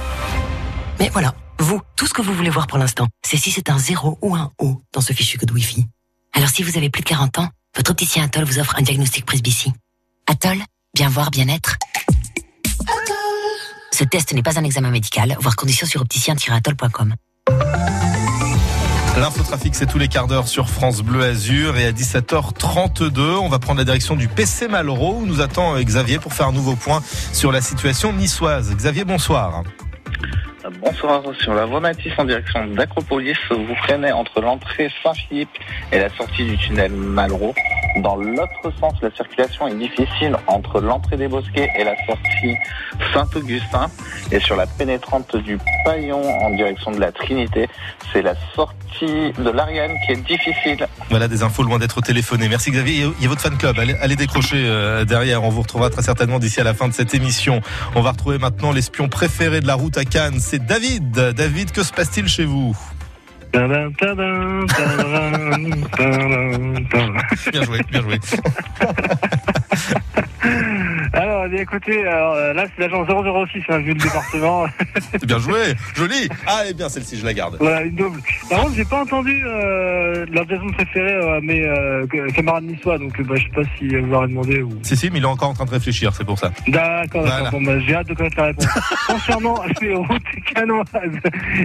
Mais voilà, vous, tout ce que vous voulez voir pour l'instant, c'est si c'est un 0 ou un O dans ce fichu code Wi-Fi. Alors si vous avez plus de 40 ans, votre opticien Atoll vous offre un diagnostic presbytie. Atoll, bien voir, bien être. Ce test n'est pas un examen médical, voir conditions sur opticien-atoll.com. L'infotrafic, c'est tous les quarts d'heure sur France Bleu Azur et à 17h32, on va prendre la direction du PC Malraux où nous attend euh, Xavier pour faire un nouveau point sur la situation niçoise. Xavier, bonsoir. Bonsoir, sur la voie Matisse en direction d'Acropolis, vous freinez entre l'entrée Saint-Philippe et la sortie du tunnel Malraux. Dans l'autre sens, la circulation est difficile entre l'entrée des Bosquets et la sortie Saint-Augustin. Et sur la pénétrante du Paillon en direction de la Trinité, c'est la sortie de l'Ariane qui est difficile. Voilà des infos loin d'être téléphonées. Merci Xavier. Il y a votre fan club. Allez, décrocher euh, derrière. On vous retrouvera très certainement d'ici à la fin de cette émission. On va retrouver maintenant l'espion préféré de la route à Cannes. C'est David. David, que se passe-t-il chez vous? Bien joué, bien joué. Eh bien, écoutez, alors, euh, là, c'est l'agent 006, hein, vu le département. bien joué, joli. Ah, et bien celle-ci, je la garde. Voilà, une double. Par contre, j'ai pas entendu euh, leur jason préférée euh, à mes euh, camarades niçois, donc euh, bah, je sais pas si vous leur avez demandé ou. Si, si, mais il est encore en train de réfléchir, c'est pour ça. D'accord, Voilà. Bon, bah, j'ai hâte de connaître la réponse. Concernant les routes canoises,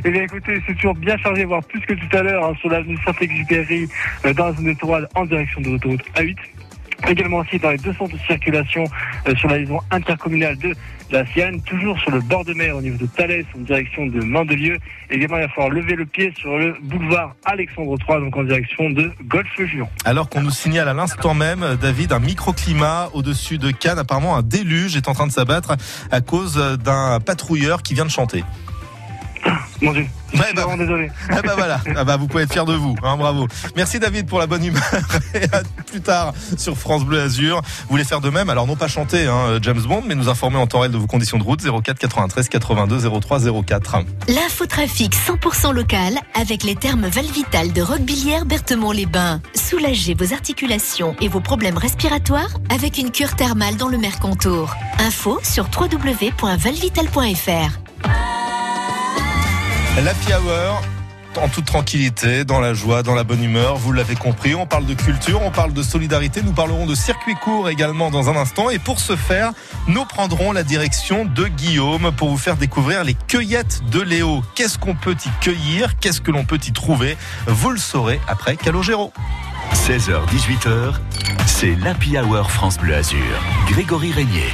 eh bien, écoutez, c'est toujours bien chargé, voire plus que tout à l'heure, hein, sur l'avenue Saint-Exupéry, euh, dans la zone étoile, en direction de l'autoroute A8. Également aussi dans les deux centres de circulation euh, sur la liaison intercommunale de la Sienne, toujours sur le bord de mer au niveau de Thalès en direction de Mandelieu. Également, il va falloir lever le pied sur le boulevard Alexandre III, donc en direction de Golfe-Juan. Alors qu'on nous signale à l'instant même, David, un microclimat au-dessus de Cannes. Apparemment, un déluge est en train de s'abattre à cause d'un patrouilleur qui vient de chanter. Mon Dieu. Ouais, Je suis vraiment désolé. Ah bah voilà, ah bah vous pouvez être fier de vous, hein, bravo. Merci David pour la bonne humeur et à plus tard sur France Bleu Azur. Vous voulez faire de même, alors non pas chanter hein, James Bond, mais nous informer en temps réel de vos conditions de route 04 93 82 03 04. L'infotrafic 100% local avec les thermes Valvital de Roquebillière Berthemont-les-Bains. Soulagez vos articulations et vos problèmes respiratoires avec une cure thermale dans le Mercontour. Info sur www.valvital.fr. L'Happy Hour en toute tranquillité, dans la joie, dans la bonne humeur, vous l'avez compris, on parle de culture, on parle de solidarité, nous parlerons de circuit court également dans un instant et pour ce faire, nous prendrons la direction de Guillaume pour vous faire découvrir les cueillettes de Léo. Qu'est-ce qu'on peut y cueillir? Qu'est-ce que l'on peut y trouver? Vous le saurez après Calogero. 16h, 18h, c'est l'Happy Hour France Bleu Azur. Grégory Régnier.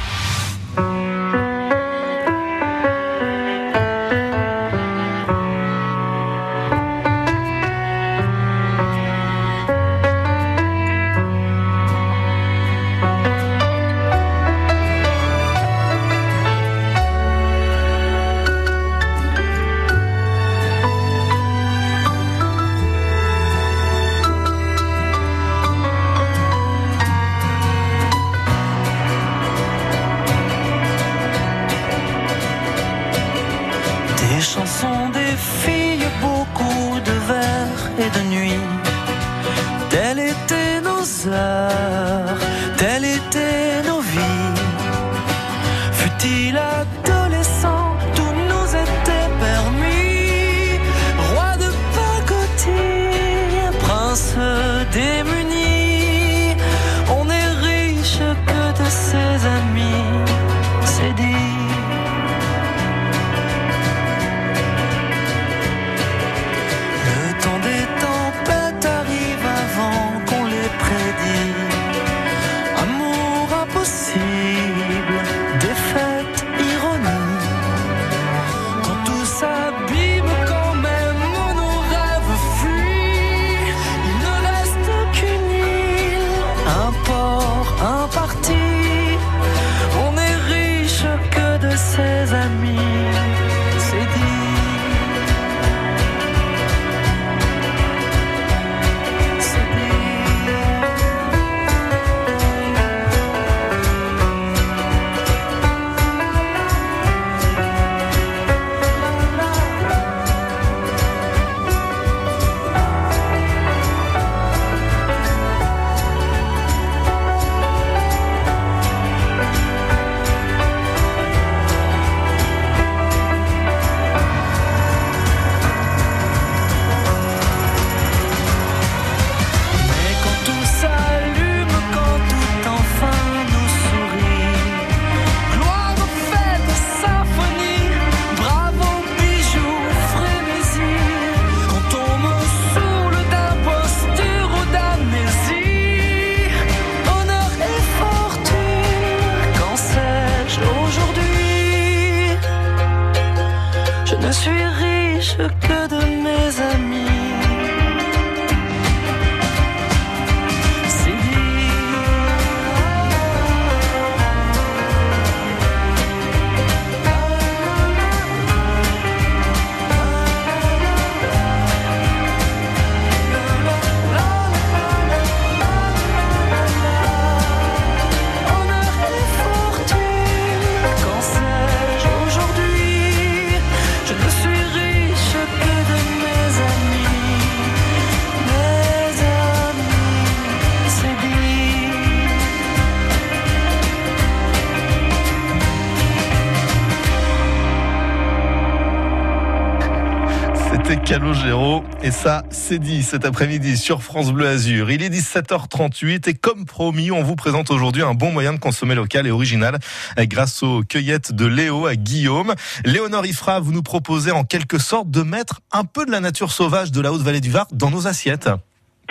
C'est dit cet après-midi sur France Bleu Azur. Il est 17h38 et comme promis, on vous présente aujourd'hui un bon moyen de consommer local et original grâce aux cueillettes de Léo à Guillaume. Léonore Ifra, vous nous proposez en quelque sorte de mettre un peu de la nature sauvage de la Haute-Vallée du Var dans nos assiettes.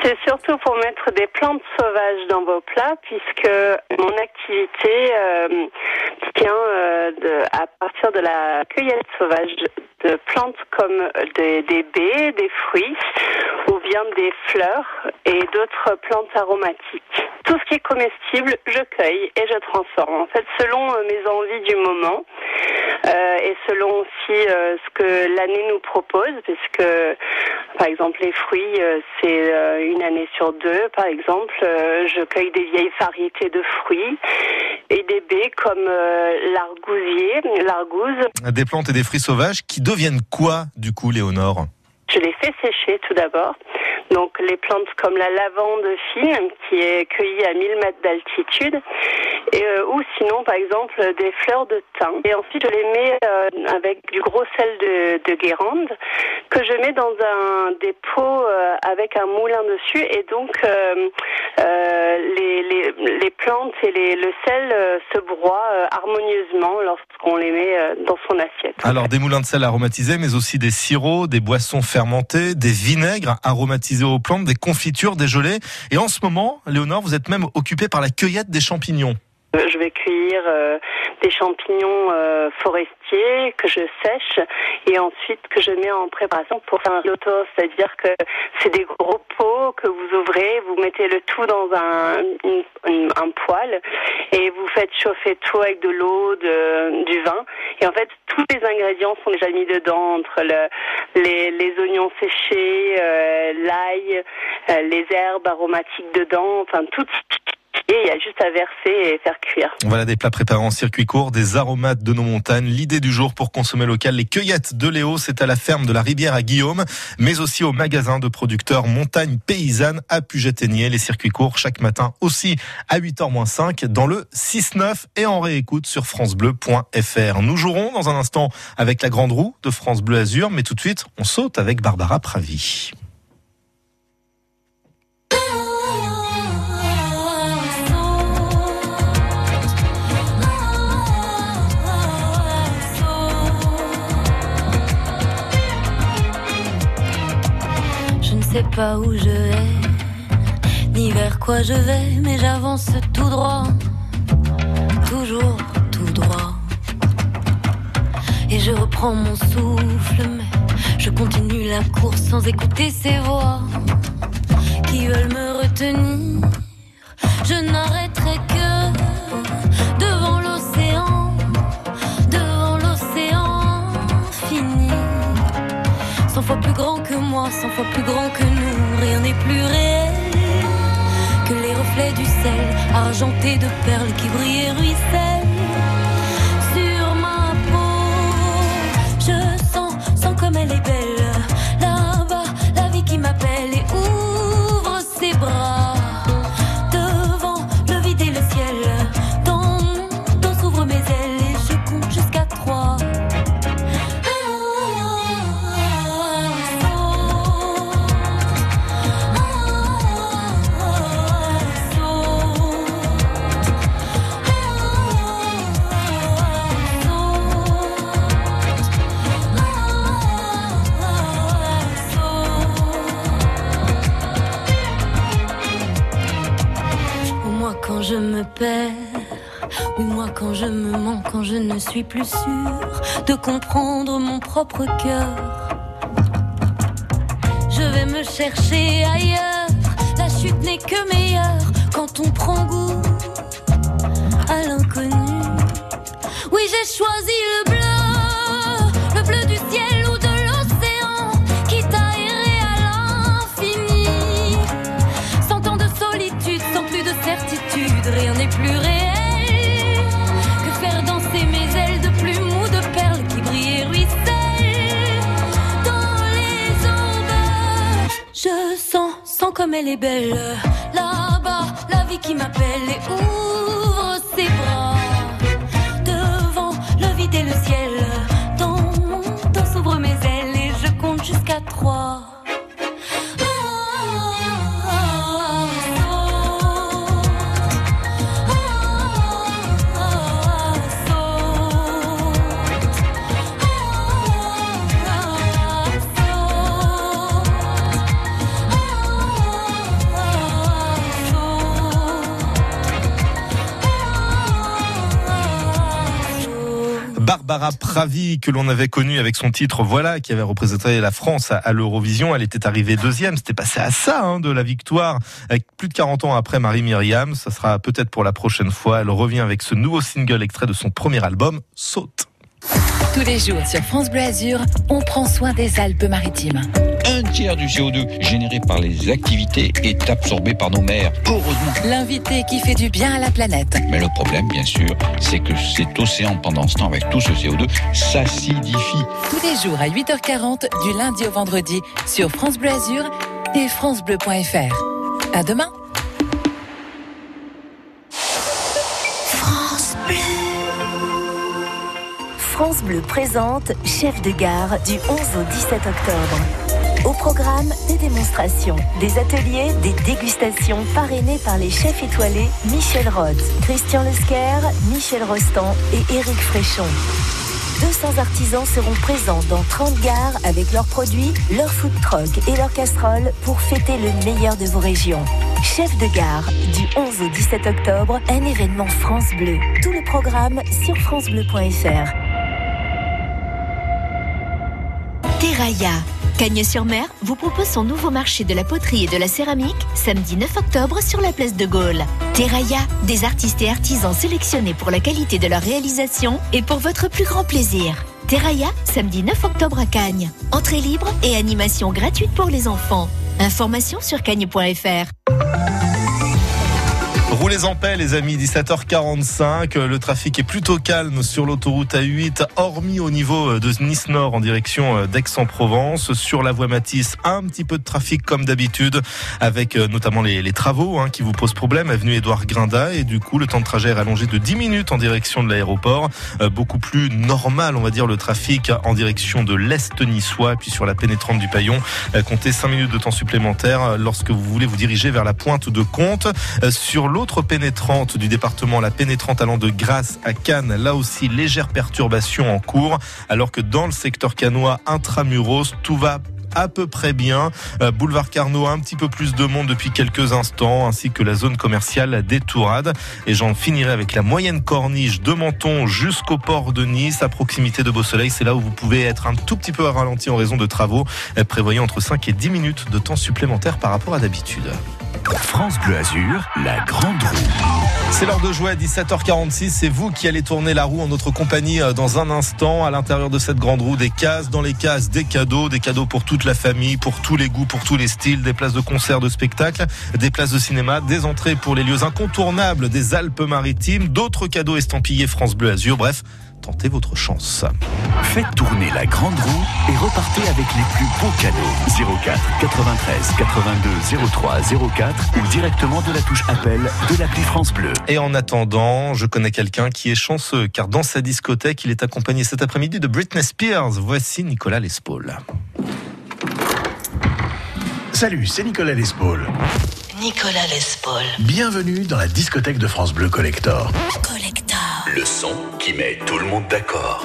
C'est surtout pour mettre des plantes sauvages dans vos plats, puisque mon activité euh, tient euh, à partir de la cueillette sauvage de plantes comme des, baies, des fruits, ou bien des fleurs et d'autres plantes aromatiques. Tout ce qui est comestible, je cueille et je transforme. En fait, selon euh, mes envies du moment euh, et selon aussi euh, ce que l'année nous propose, puisque par exemple les fruits, c'est une année sur deux. Par exemple, je cueille des vieilles variétés de fruits et des baies comme l'argousier, l'argouze. Des plantes et des fruits sauvages qui deviennent quoi du coup, Léonore? Je les fais sécher tout d'abord. Donc les plantes comme la lavande fine qui est cueillie à 1000 mètres d'altitude euh, ou sinon par exemple des fleurs de thym. Et ensuite je les mets euh, avec du gros sel de, de Guérande que je mets dans un des pots euh, avec un moulin dessus et donc euh, les, plantes et le sel se broient harmonieusement lorsqu'on les met dans son assiette. Alors des moulins de sel aromatisés, mais aussi des sirops, des boissons fermentées, des vinaigres aromatisés aux plantes, des confitures, des gelées. Et en ce moment, Léonore, vous êtes même occupée par la cueillette des champignons. Euh, Je vais cueillir euh, des champignons euh, forestiers que je sèche et ensuite que je mets en préparation pour faire un loto, c'est-à-dire que c'est des gros pots que vous ouvrez, vous mettez le tout dans un, poêle et vous faites chauffer tout avec de l'eau, du vin. Et en fait tous les ingrédients sont déjà mis dedans entre le, les, les oignons séchés, euh, l'ail, euh, les herbes aromatiques dedans, enfin tout Et il y a juste à verser et faire cuire. Voilà des plats préparés en circuit court, des aromates de nos montagnes. L'idée du jour pour consommer local, les cueillettes de Léo, c'est à la ferme de la Rivière à Guillaume, mais aussi au magasin de producteurs Montagne Paysanne à Puget-Aigné. Les circuits courts chaque matin aussi à 8h-5 dans le 6-9 et en réécoute sur francebleu.fr. Nous jouerons dans un instant avec la grande roue de France Bleu Azur, mais tout de suite, on saute avec Barbara Pravi. Sais pas où je vais, ni vers quoi je vais, mais j'avance tout droit, toujours tout droit. Et je reprends mon souffle, mais je continue la course sans écouter ces voix qui veulent me retenir. Je n'arrêterai que devant plus grand que moi, cent fois plus grand que nous, rien n'est plus réel que les reflets du sel, argentés de perles qui brillent et ruissellent je ne suis plus sûre de comprendre mon propre cœur. Je vais me chercher ailleurs, la chute n'est que meilleure quand on prend goût à l'inconnu. Oui, j'ai choisi le comme elle est belle, là-bas, la vie qui m'appelle et ouvre ses bras devant le vide et le ciel. Dans mon dos s'ouvrent mes ailes et je compte jusqu'à trois. Barbara Pravi, que l'on avait connue avec son titre Voilà, qui avait représenté la France à l'Eurovision. Elle était arrivée deuxième. C'était passé à ça, hein, de la victoire. Avec plus de 40 ans après Marie Myriam. Ça sera peut-être pour la prochaine fois. Elle revient avec ce nouveau single extrait de son premier album, Saute. Tous les jours sur France Bleu Azur, on prend soin des Alpes-Maritimes. Un tiers du CO2 généré par les activités est absorbé par nos mers. Heureusement. L'invité qui fait du bien à la planète. Mais le problème, bien sûr, c'est que cet océan, pendant ce temps, avec tout ce CO2, s'acidifie. Tous les jours à 8h40, du lundi au vendredi, sur France Bleu Azur et FranceBleu.fr. À demain! France Bleu. France Bleu présente Chef de gare du 11 au 17 octobre. Au programme, des démonstrations, des ateliers, des dégustations parrainés par les chefs étoilés Michel Rhodes, Christian Lesquer, Michel Rostand et Éric Fréchon. 200 artisans seront présents dans 30 gares avec leurs produits, leurs food trucks et leurs casseroles pour fêter le meilleur de vos régions. Chef de gare, du 11 au 17 octobre, un événement France Bleu. Tout le programme sur francebleu.fr. Terraia. Cagnes-sur-Mer vous propose son nouveau marché de la poterie et de la céramique samedi 9 octobre sur la place de Gaulle. Terraia, des artistes et artisans sélectionnés pour la qualité de leur réalisation et pour votre plus grand plaisir. Terraia, samedi 9 octobre à Cagnes. Entrée libre et animation gratuite pour les enfants. Information sur cagnes.fr. Roulez en paix les amis, 17h45. Le trafic est plutôt calme sur l'autoroute A8, hormis au niveau de Nice Nord en direction d'Aix-en-Provence. Sur la voie Matisse, un petit peu de trafic comme d'habitude, avec euh, notamment les, les travaux hein, qui vous posent problème. Avenue Édouard Grinda et du coup le temps de trajet est rallongé de 10 minutes en direction de l'aéroport. Euh, beaucoup plus normal, on va dire, le trafic en direction de l'Est niçois. Puis sur la pénétrante du Paillon, euh, comptez 5 minutes de temps supplémentaire lorsque vous voulez vous diriger vers la pointe de Comte. Sur l'autre pénétrante du département, la pénétrante allant de Grasse à Cannes, là aussi légère perturbation en cours, alors que dans le secteur canois intramuros, tout va à peu près bien. Euh, boulevard Carnot, un petit peu plus de monde depuis quelques instants, ainsi que la zone commerciale des Tourades. Et j'en finirai avec la moyenne corniche de Menton jusqu'au port de Nice, à proximité de Beau-Soleil. C'est là où vous pouvez être un tout petit peu ralenti en raison de travaux, euh, prévoyant entre 5 et 10 minutes de temps supplémentaire par rapport à d'habitude. France Bleu Azur, la grande roue. C'est l'heure de jouer à 17h46. C'est vous qui allez tourner la roue en notre compagnie euh, dans un instant. À l'intérieur de cette grande roue, des cases. Dans les cases, des cadeaux. Des cadeaux pour toute la famille, pour tous les goûts, pour tous les styles. Des places de concert, de spectacle, des places de cinéma, des entrées pour les lieux incontournables des Alpes-Maritimes. D'autres cadeaux estampillés France Bleu Azur. Bref, tentez votre chance. Faites tourner la grande roue et repartez avec les plus beaux cadeaux. 04 93 82 03 04 ou directement de la touche appel de l'appli France Bleu. Et en attendant, je connais quelqu'un qui est chanceux car dans sa discothèque, il est accompagné cet après-midi de Britney Spears. Voici Nicolas Lespaul. Salut, c'est Nicolas Lespaul. Nicolas Lespaul. Bienvenue dans la discothèque de France Bleu Collector. Collector. Le son qui met tout le monde d'accord.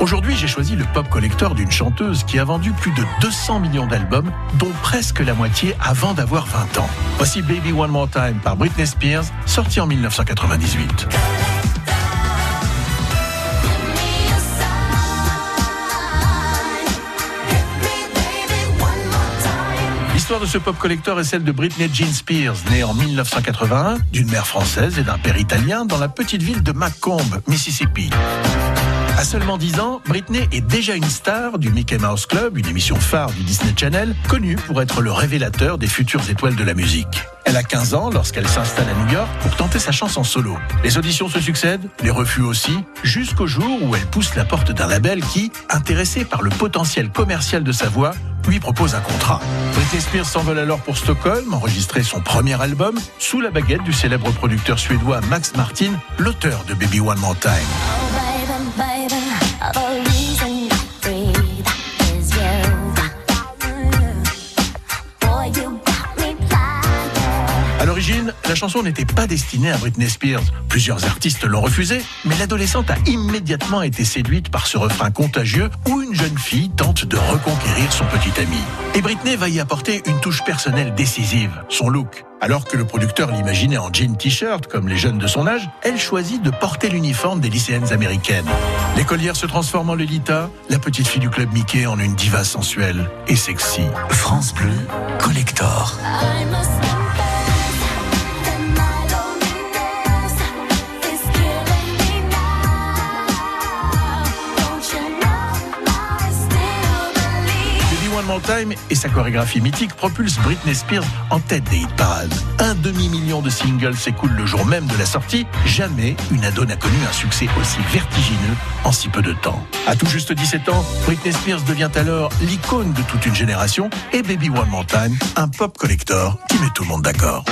Aujourd'hui, j'ai choisi le pop collector d'une chanteuse qui a vendu plus de 200 millions d'albums, dont presque la moitié avant d'avoir 20 ans. Voici Baby One More Time par Britney Spears, sorti en 1998. L'histoire de ce pop collector est celle de Britney Jean Spears, née en 1981 d'une mère française et d'un père italien dans la petite ville de Macomb, Mississippi. À seulement 10 ans, Britney est déjà une star du Mickey Mouse Club, une émission phare du Disney Channel, connue pour être le révélateur des futures étoiles de la musique. Elle a 15 ans lorsqu'elle s'installe à New York pour tenter sa chance en solo. Les auditions se succèdent, les refus aussi, jusqu'au jour où elle pousse la porte d'un label qui, intéressé par le potentiel commercial de sa voix, lui propose un contrat. Britney Spears s'envole alors pour Stockholm, enregistrer son premier album sous la baguette du célèbre producteur suédois Max Martin, l'auteur de Baby One More Time. À la chanson n'était pas destinée à Britney Spears. Plusieurs artistes l'ont refusée, mais l'adolescente a immédiatement été séduite par ce refrain contagieux où une jeune fille tente de reconquérir son petit ami. Et Britney va y apporter une touche personnelle décisive, son look. Alors que le producteur l'imaginait en jean t-shirt, comme les jeunes de son âge, elle choisit de porter l'uniforme des lycéennes américaines. L'écolière se transforme en Lolita, la petite fille du club Mickey en une diva sensuelle et sexy. France Bleu, Collector. Et sa chorégraphie mythique propulsent Britney Spears en tête des hit parades. Un demi-million de singles s'écoulent le jour même de la sortie. Jamais une ado n'a connu un succès aussi vertigineux en si peu de temps. À tout juste 17 ans, Britney Spears devient alors l'icône de toute une génération et Baby One More Time, un pop collector qui met tout le monde d'accord.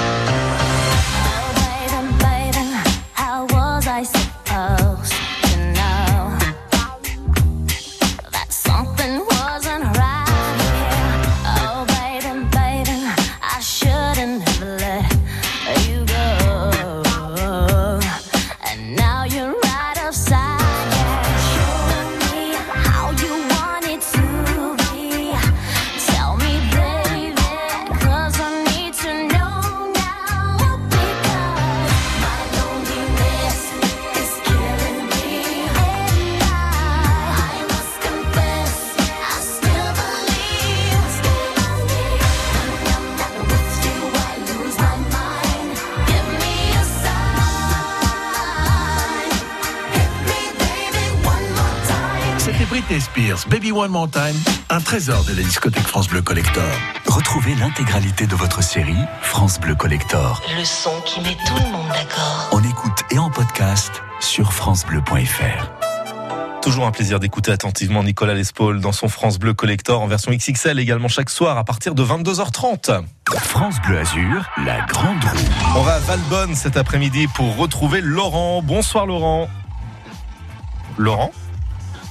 Baby One More Time, un trésor de la discothèque France Bleu Collector. Retrouvez l'intégralité de votre série France Bleu Collector Le son qui met tout le monde d'accord. en écoute et en podcast sur francebleu.fr. Toujours un plaisir d'écouter attentivement Nicolas Lespaul dans son France Bleu Collector en version XXL également chaque soir à partir de 22h30. France Bleu Azur, la grande roue. On va à Valbonne cet après-midi pour retrouver Laurent. Bonsoir Laurent. Laurent?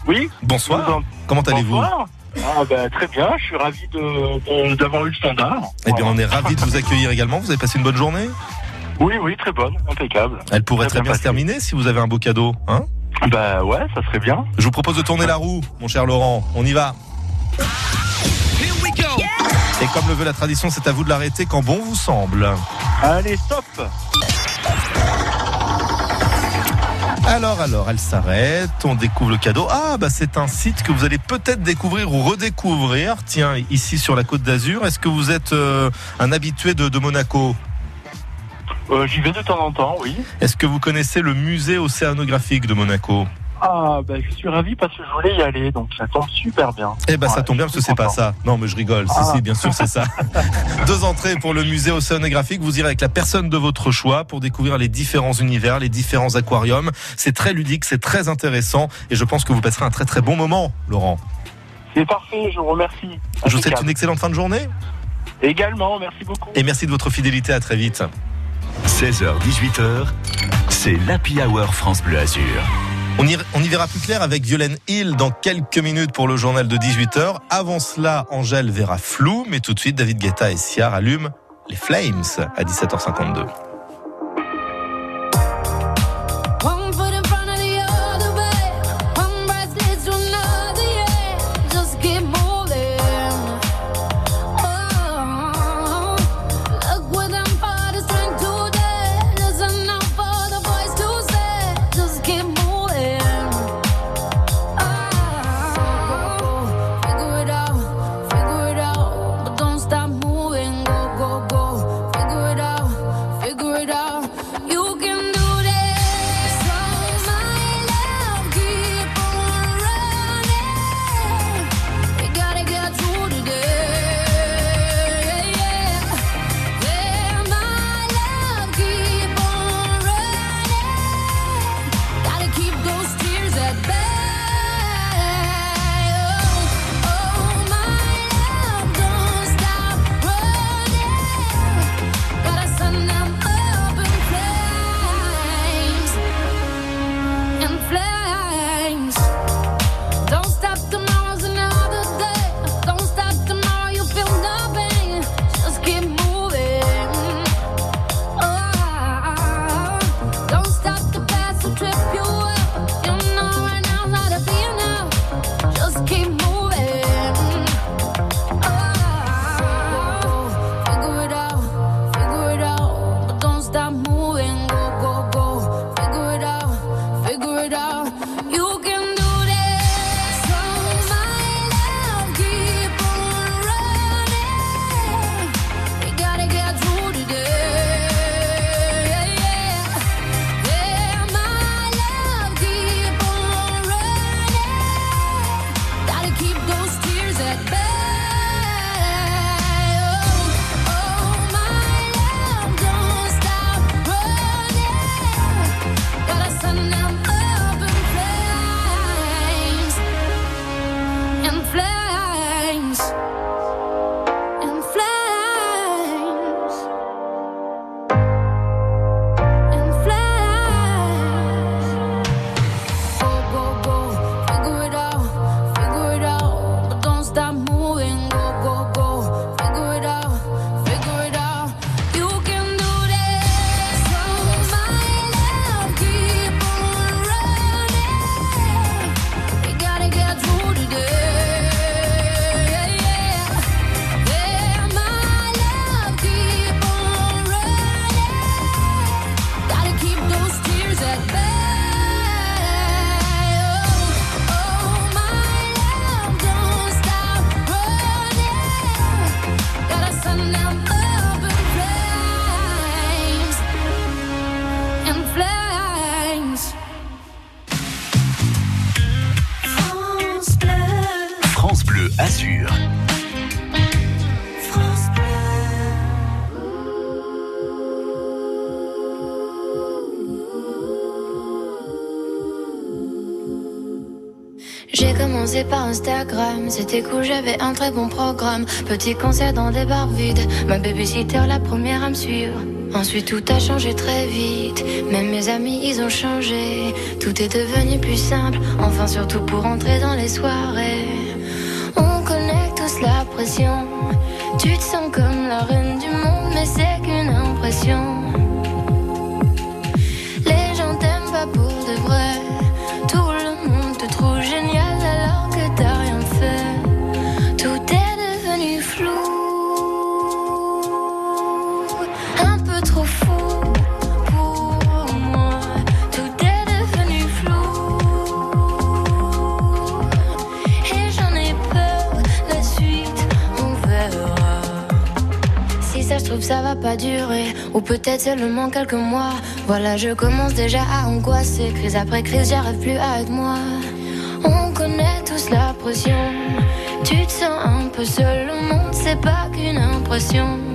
Oui. Bonsoir. Comment allez-vous Bonsoir. Ah bah, très bien, je suis ravi de- de- d'avoir eu le standard. Eh bien, on est ravis de vous accueillir également. Vous avez passé une bonne journée Oui, oui, très bonne, impeccable. Elle pourrait très bien se terminer si vous avez un beau cadeau. Hein bah ouais, ça serait bien. Je vous propose de tourner la roue, mon cher Laurent. On y va. Et comme le veut la tradition, c'est à vous de l'arrêter quand bon vous semble. Allez, stop Alors, alors, elle s'arrête, on découvre le cadeau. Ah, bah c'est un site que vous allez peut-être découvrir ou redécouvrir. Tiens, ici sur la côte d'Azur, est-ce que vous êtes euh, un habitué de, de Monaco? Euh, J'y vais de temps en temps, oui. Est-ce que vous connaissez le musée océanographique de Monaco? Ah bah je suis ravi parce que je voulais y aller, donc ça tombe super bien. Eh ben ça Ouais, tombe bien parce que c'est pas ça. Non mais je rigole. Si Ah. si, bien sûr c'est ça. Deux entrées pour le musée océanographique. Vous irez avec la personne de votre choix pour découvrir les différents univers, les différents aquariums. C'est très ludique, c'est très intéressant et je pense que vous passerez un très très bon moment, Laurent. C'est parfait, je vous remercie. Je vous souhaite une excellente fin de journée Également, merci beaucoup. et merci de votre fidélité. À très vite. 16h, 18h, c'est l'Happy Hour France Bleu Azur. On y, verra plus clair avec Violaine Hill dans quelques minutes pour le journal de 18h. Avant cela, Angèle verra flou, mais tout de suite, David Guetta et Sia allument les Flames à 17h52. France Bleu Azur. J'ai commencé par Instagram, c'était cool, j'avais un très bon programme. Petit concert dans des bars vides, ma babysitter la première à me suivre. Ensuite tout a changé très vite, même mes amis ils ont changé. Tout est devenu plus simple, enfin surtout pour entrer dans les soirées. Tu te sens comme la reine du monde, mais c'est qu'une impression. Pas ou peut-être seulement quelques mois. Voilà, je commence déjà à angoisser. Crise après crise, j'arrive plus à être moi. On connaît tous la pression. Tu te sens un peu seul au monde, c'est pas qu'une impression.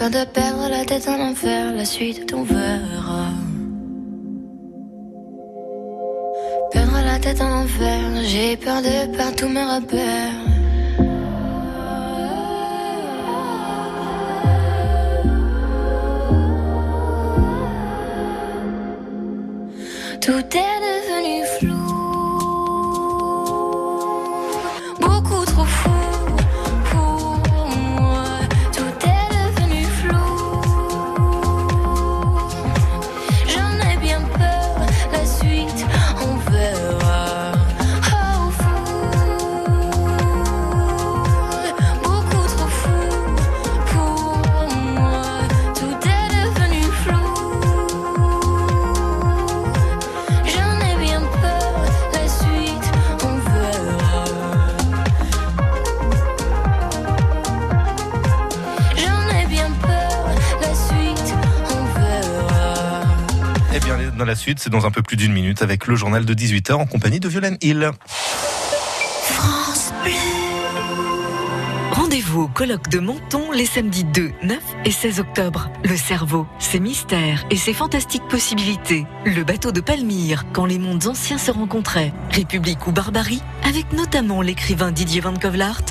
Peur de perdre la tête en enfer, la suite on verra. C'est dans un peu plus d'une minute avec le journal de 18h en compagnie de Violaine Hill. France. Rendez-vous au colloque de Menton les samedis 2, 9 et 16 octobre. Le cerveau, ses mystères et ses fantastiques possibilités. Le bateau de Palmyre, quand les mondes anciens se rencontraient. République ou barbarie, avec notamment l'écrivain Didier Van Kovlart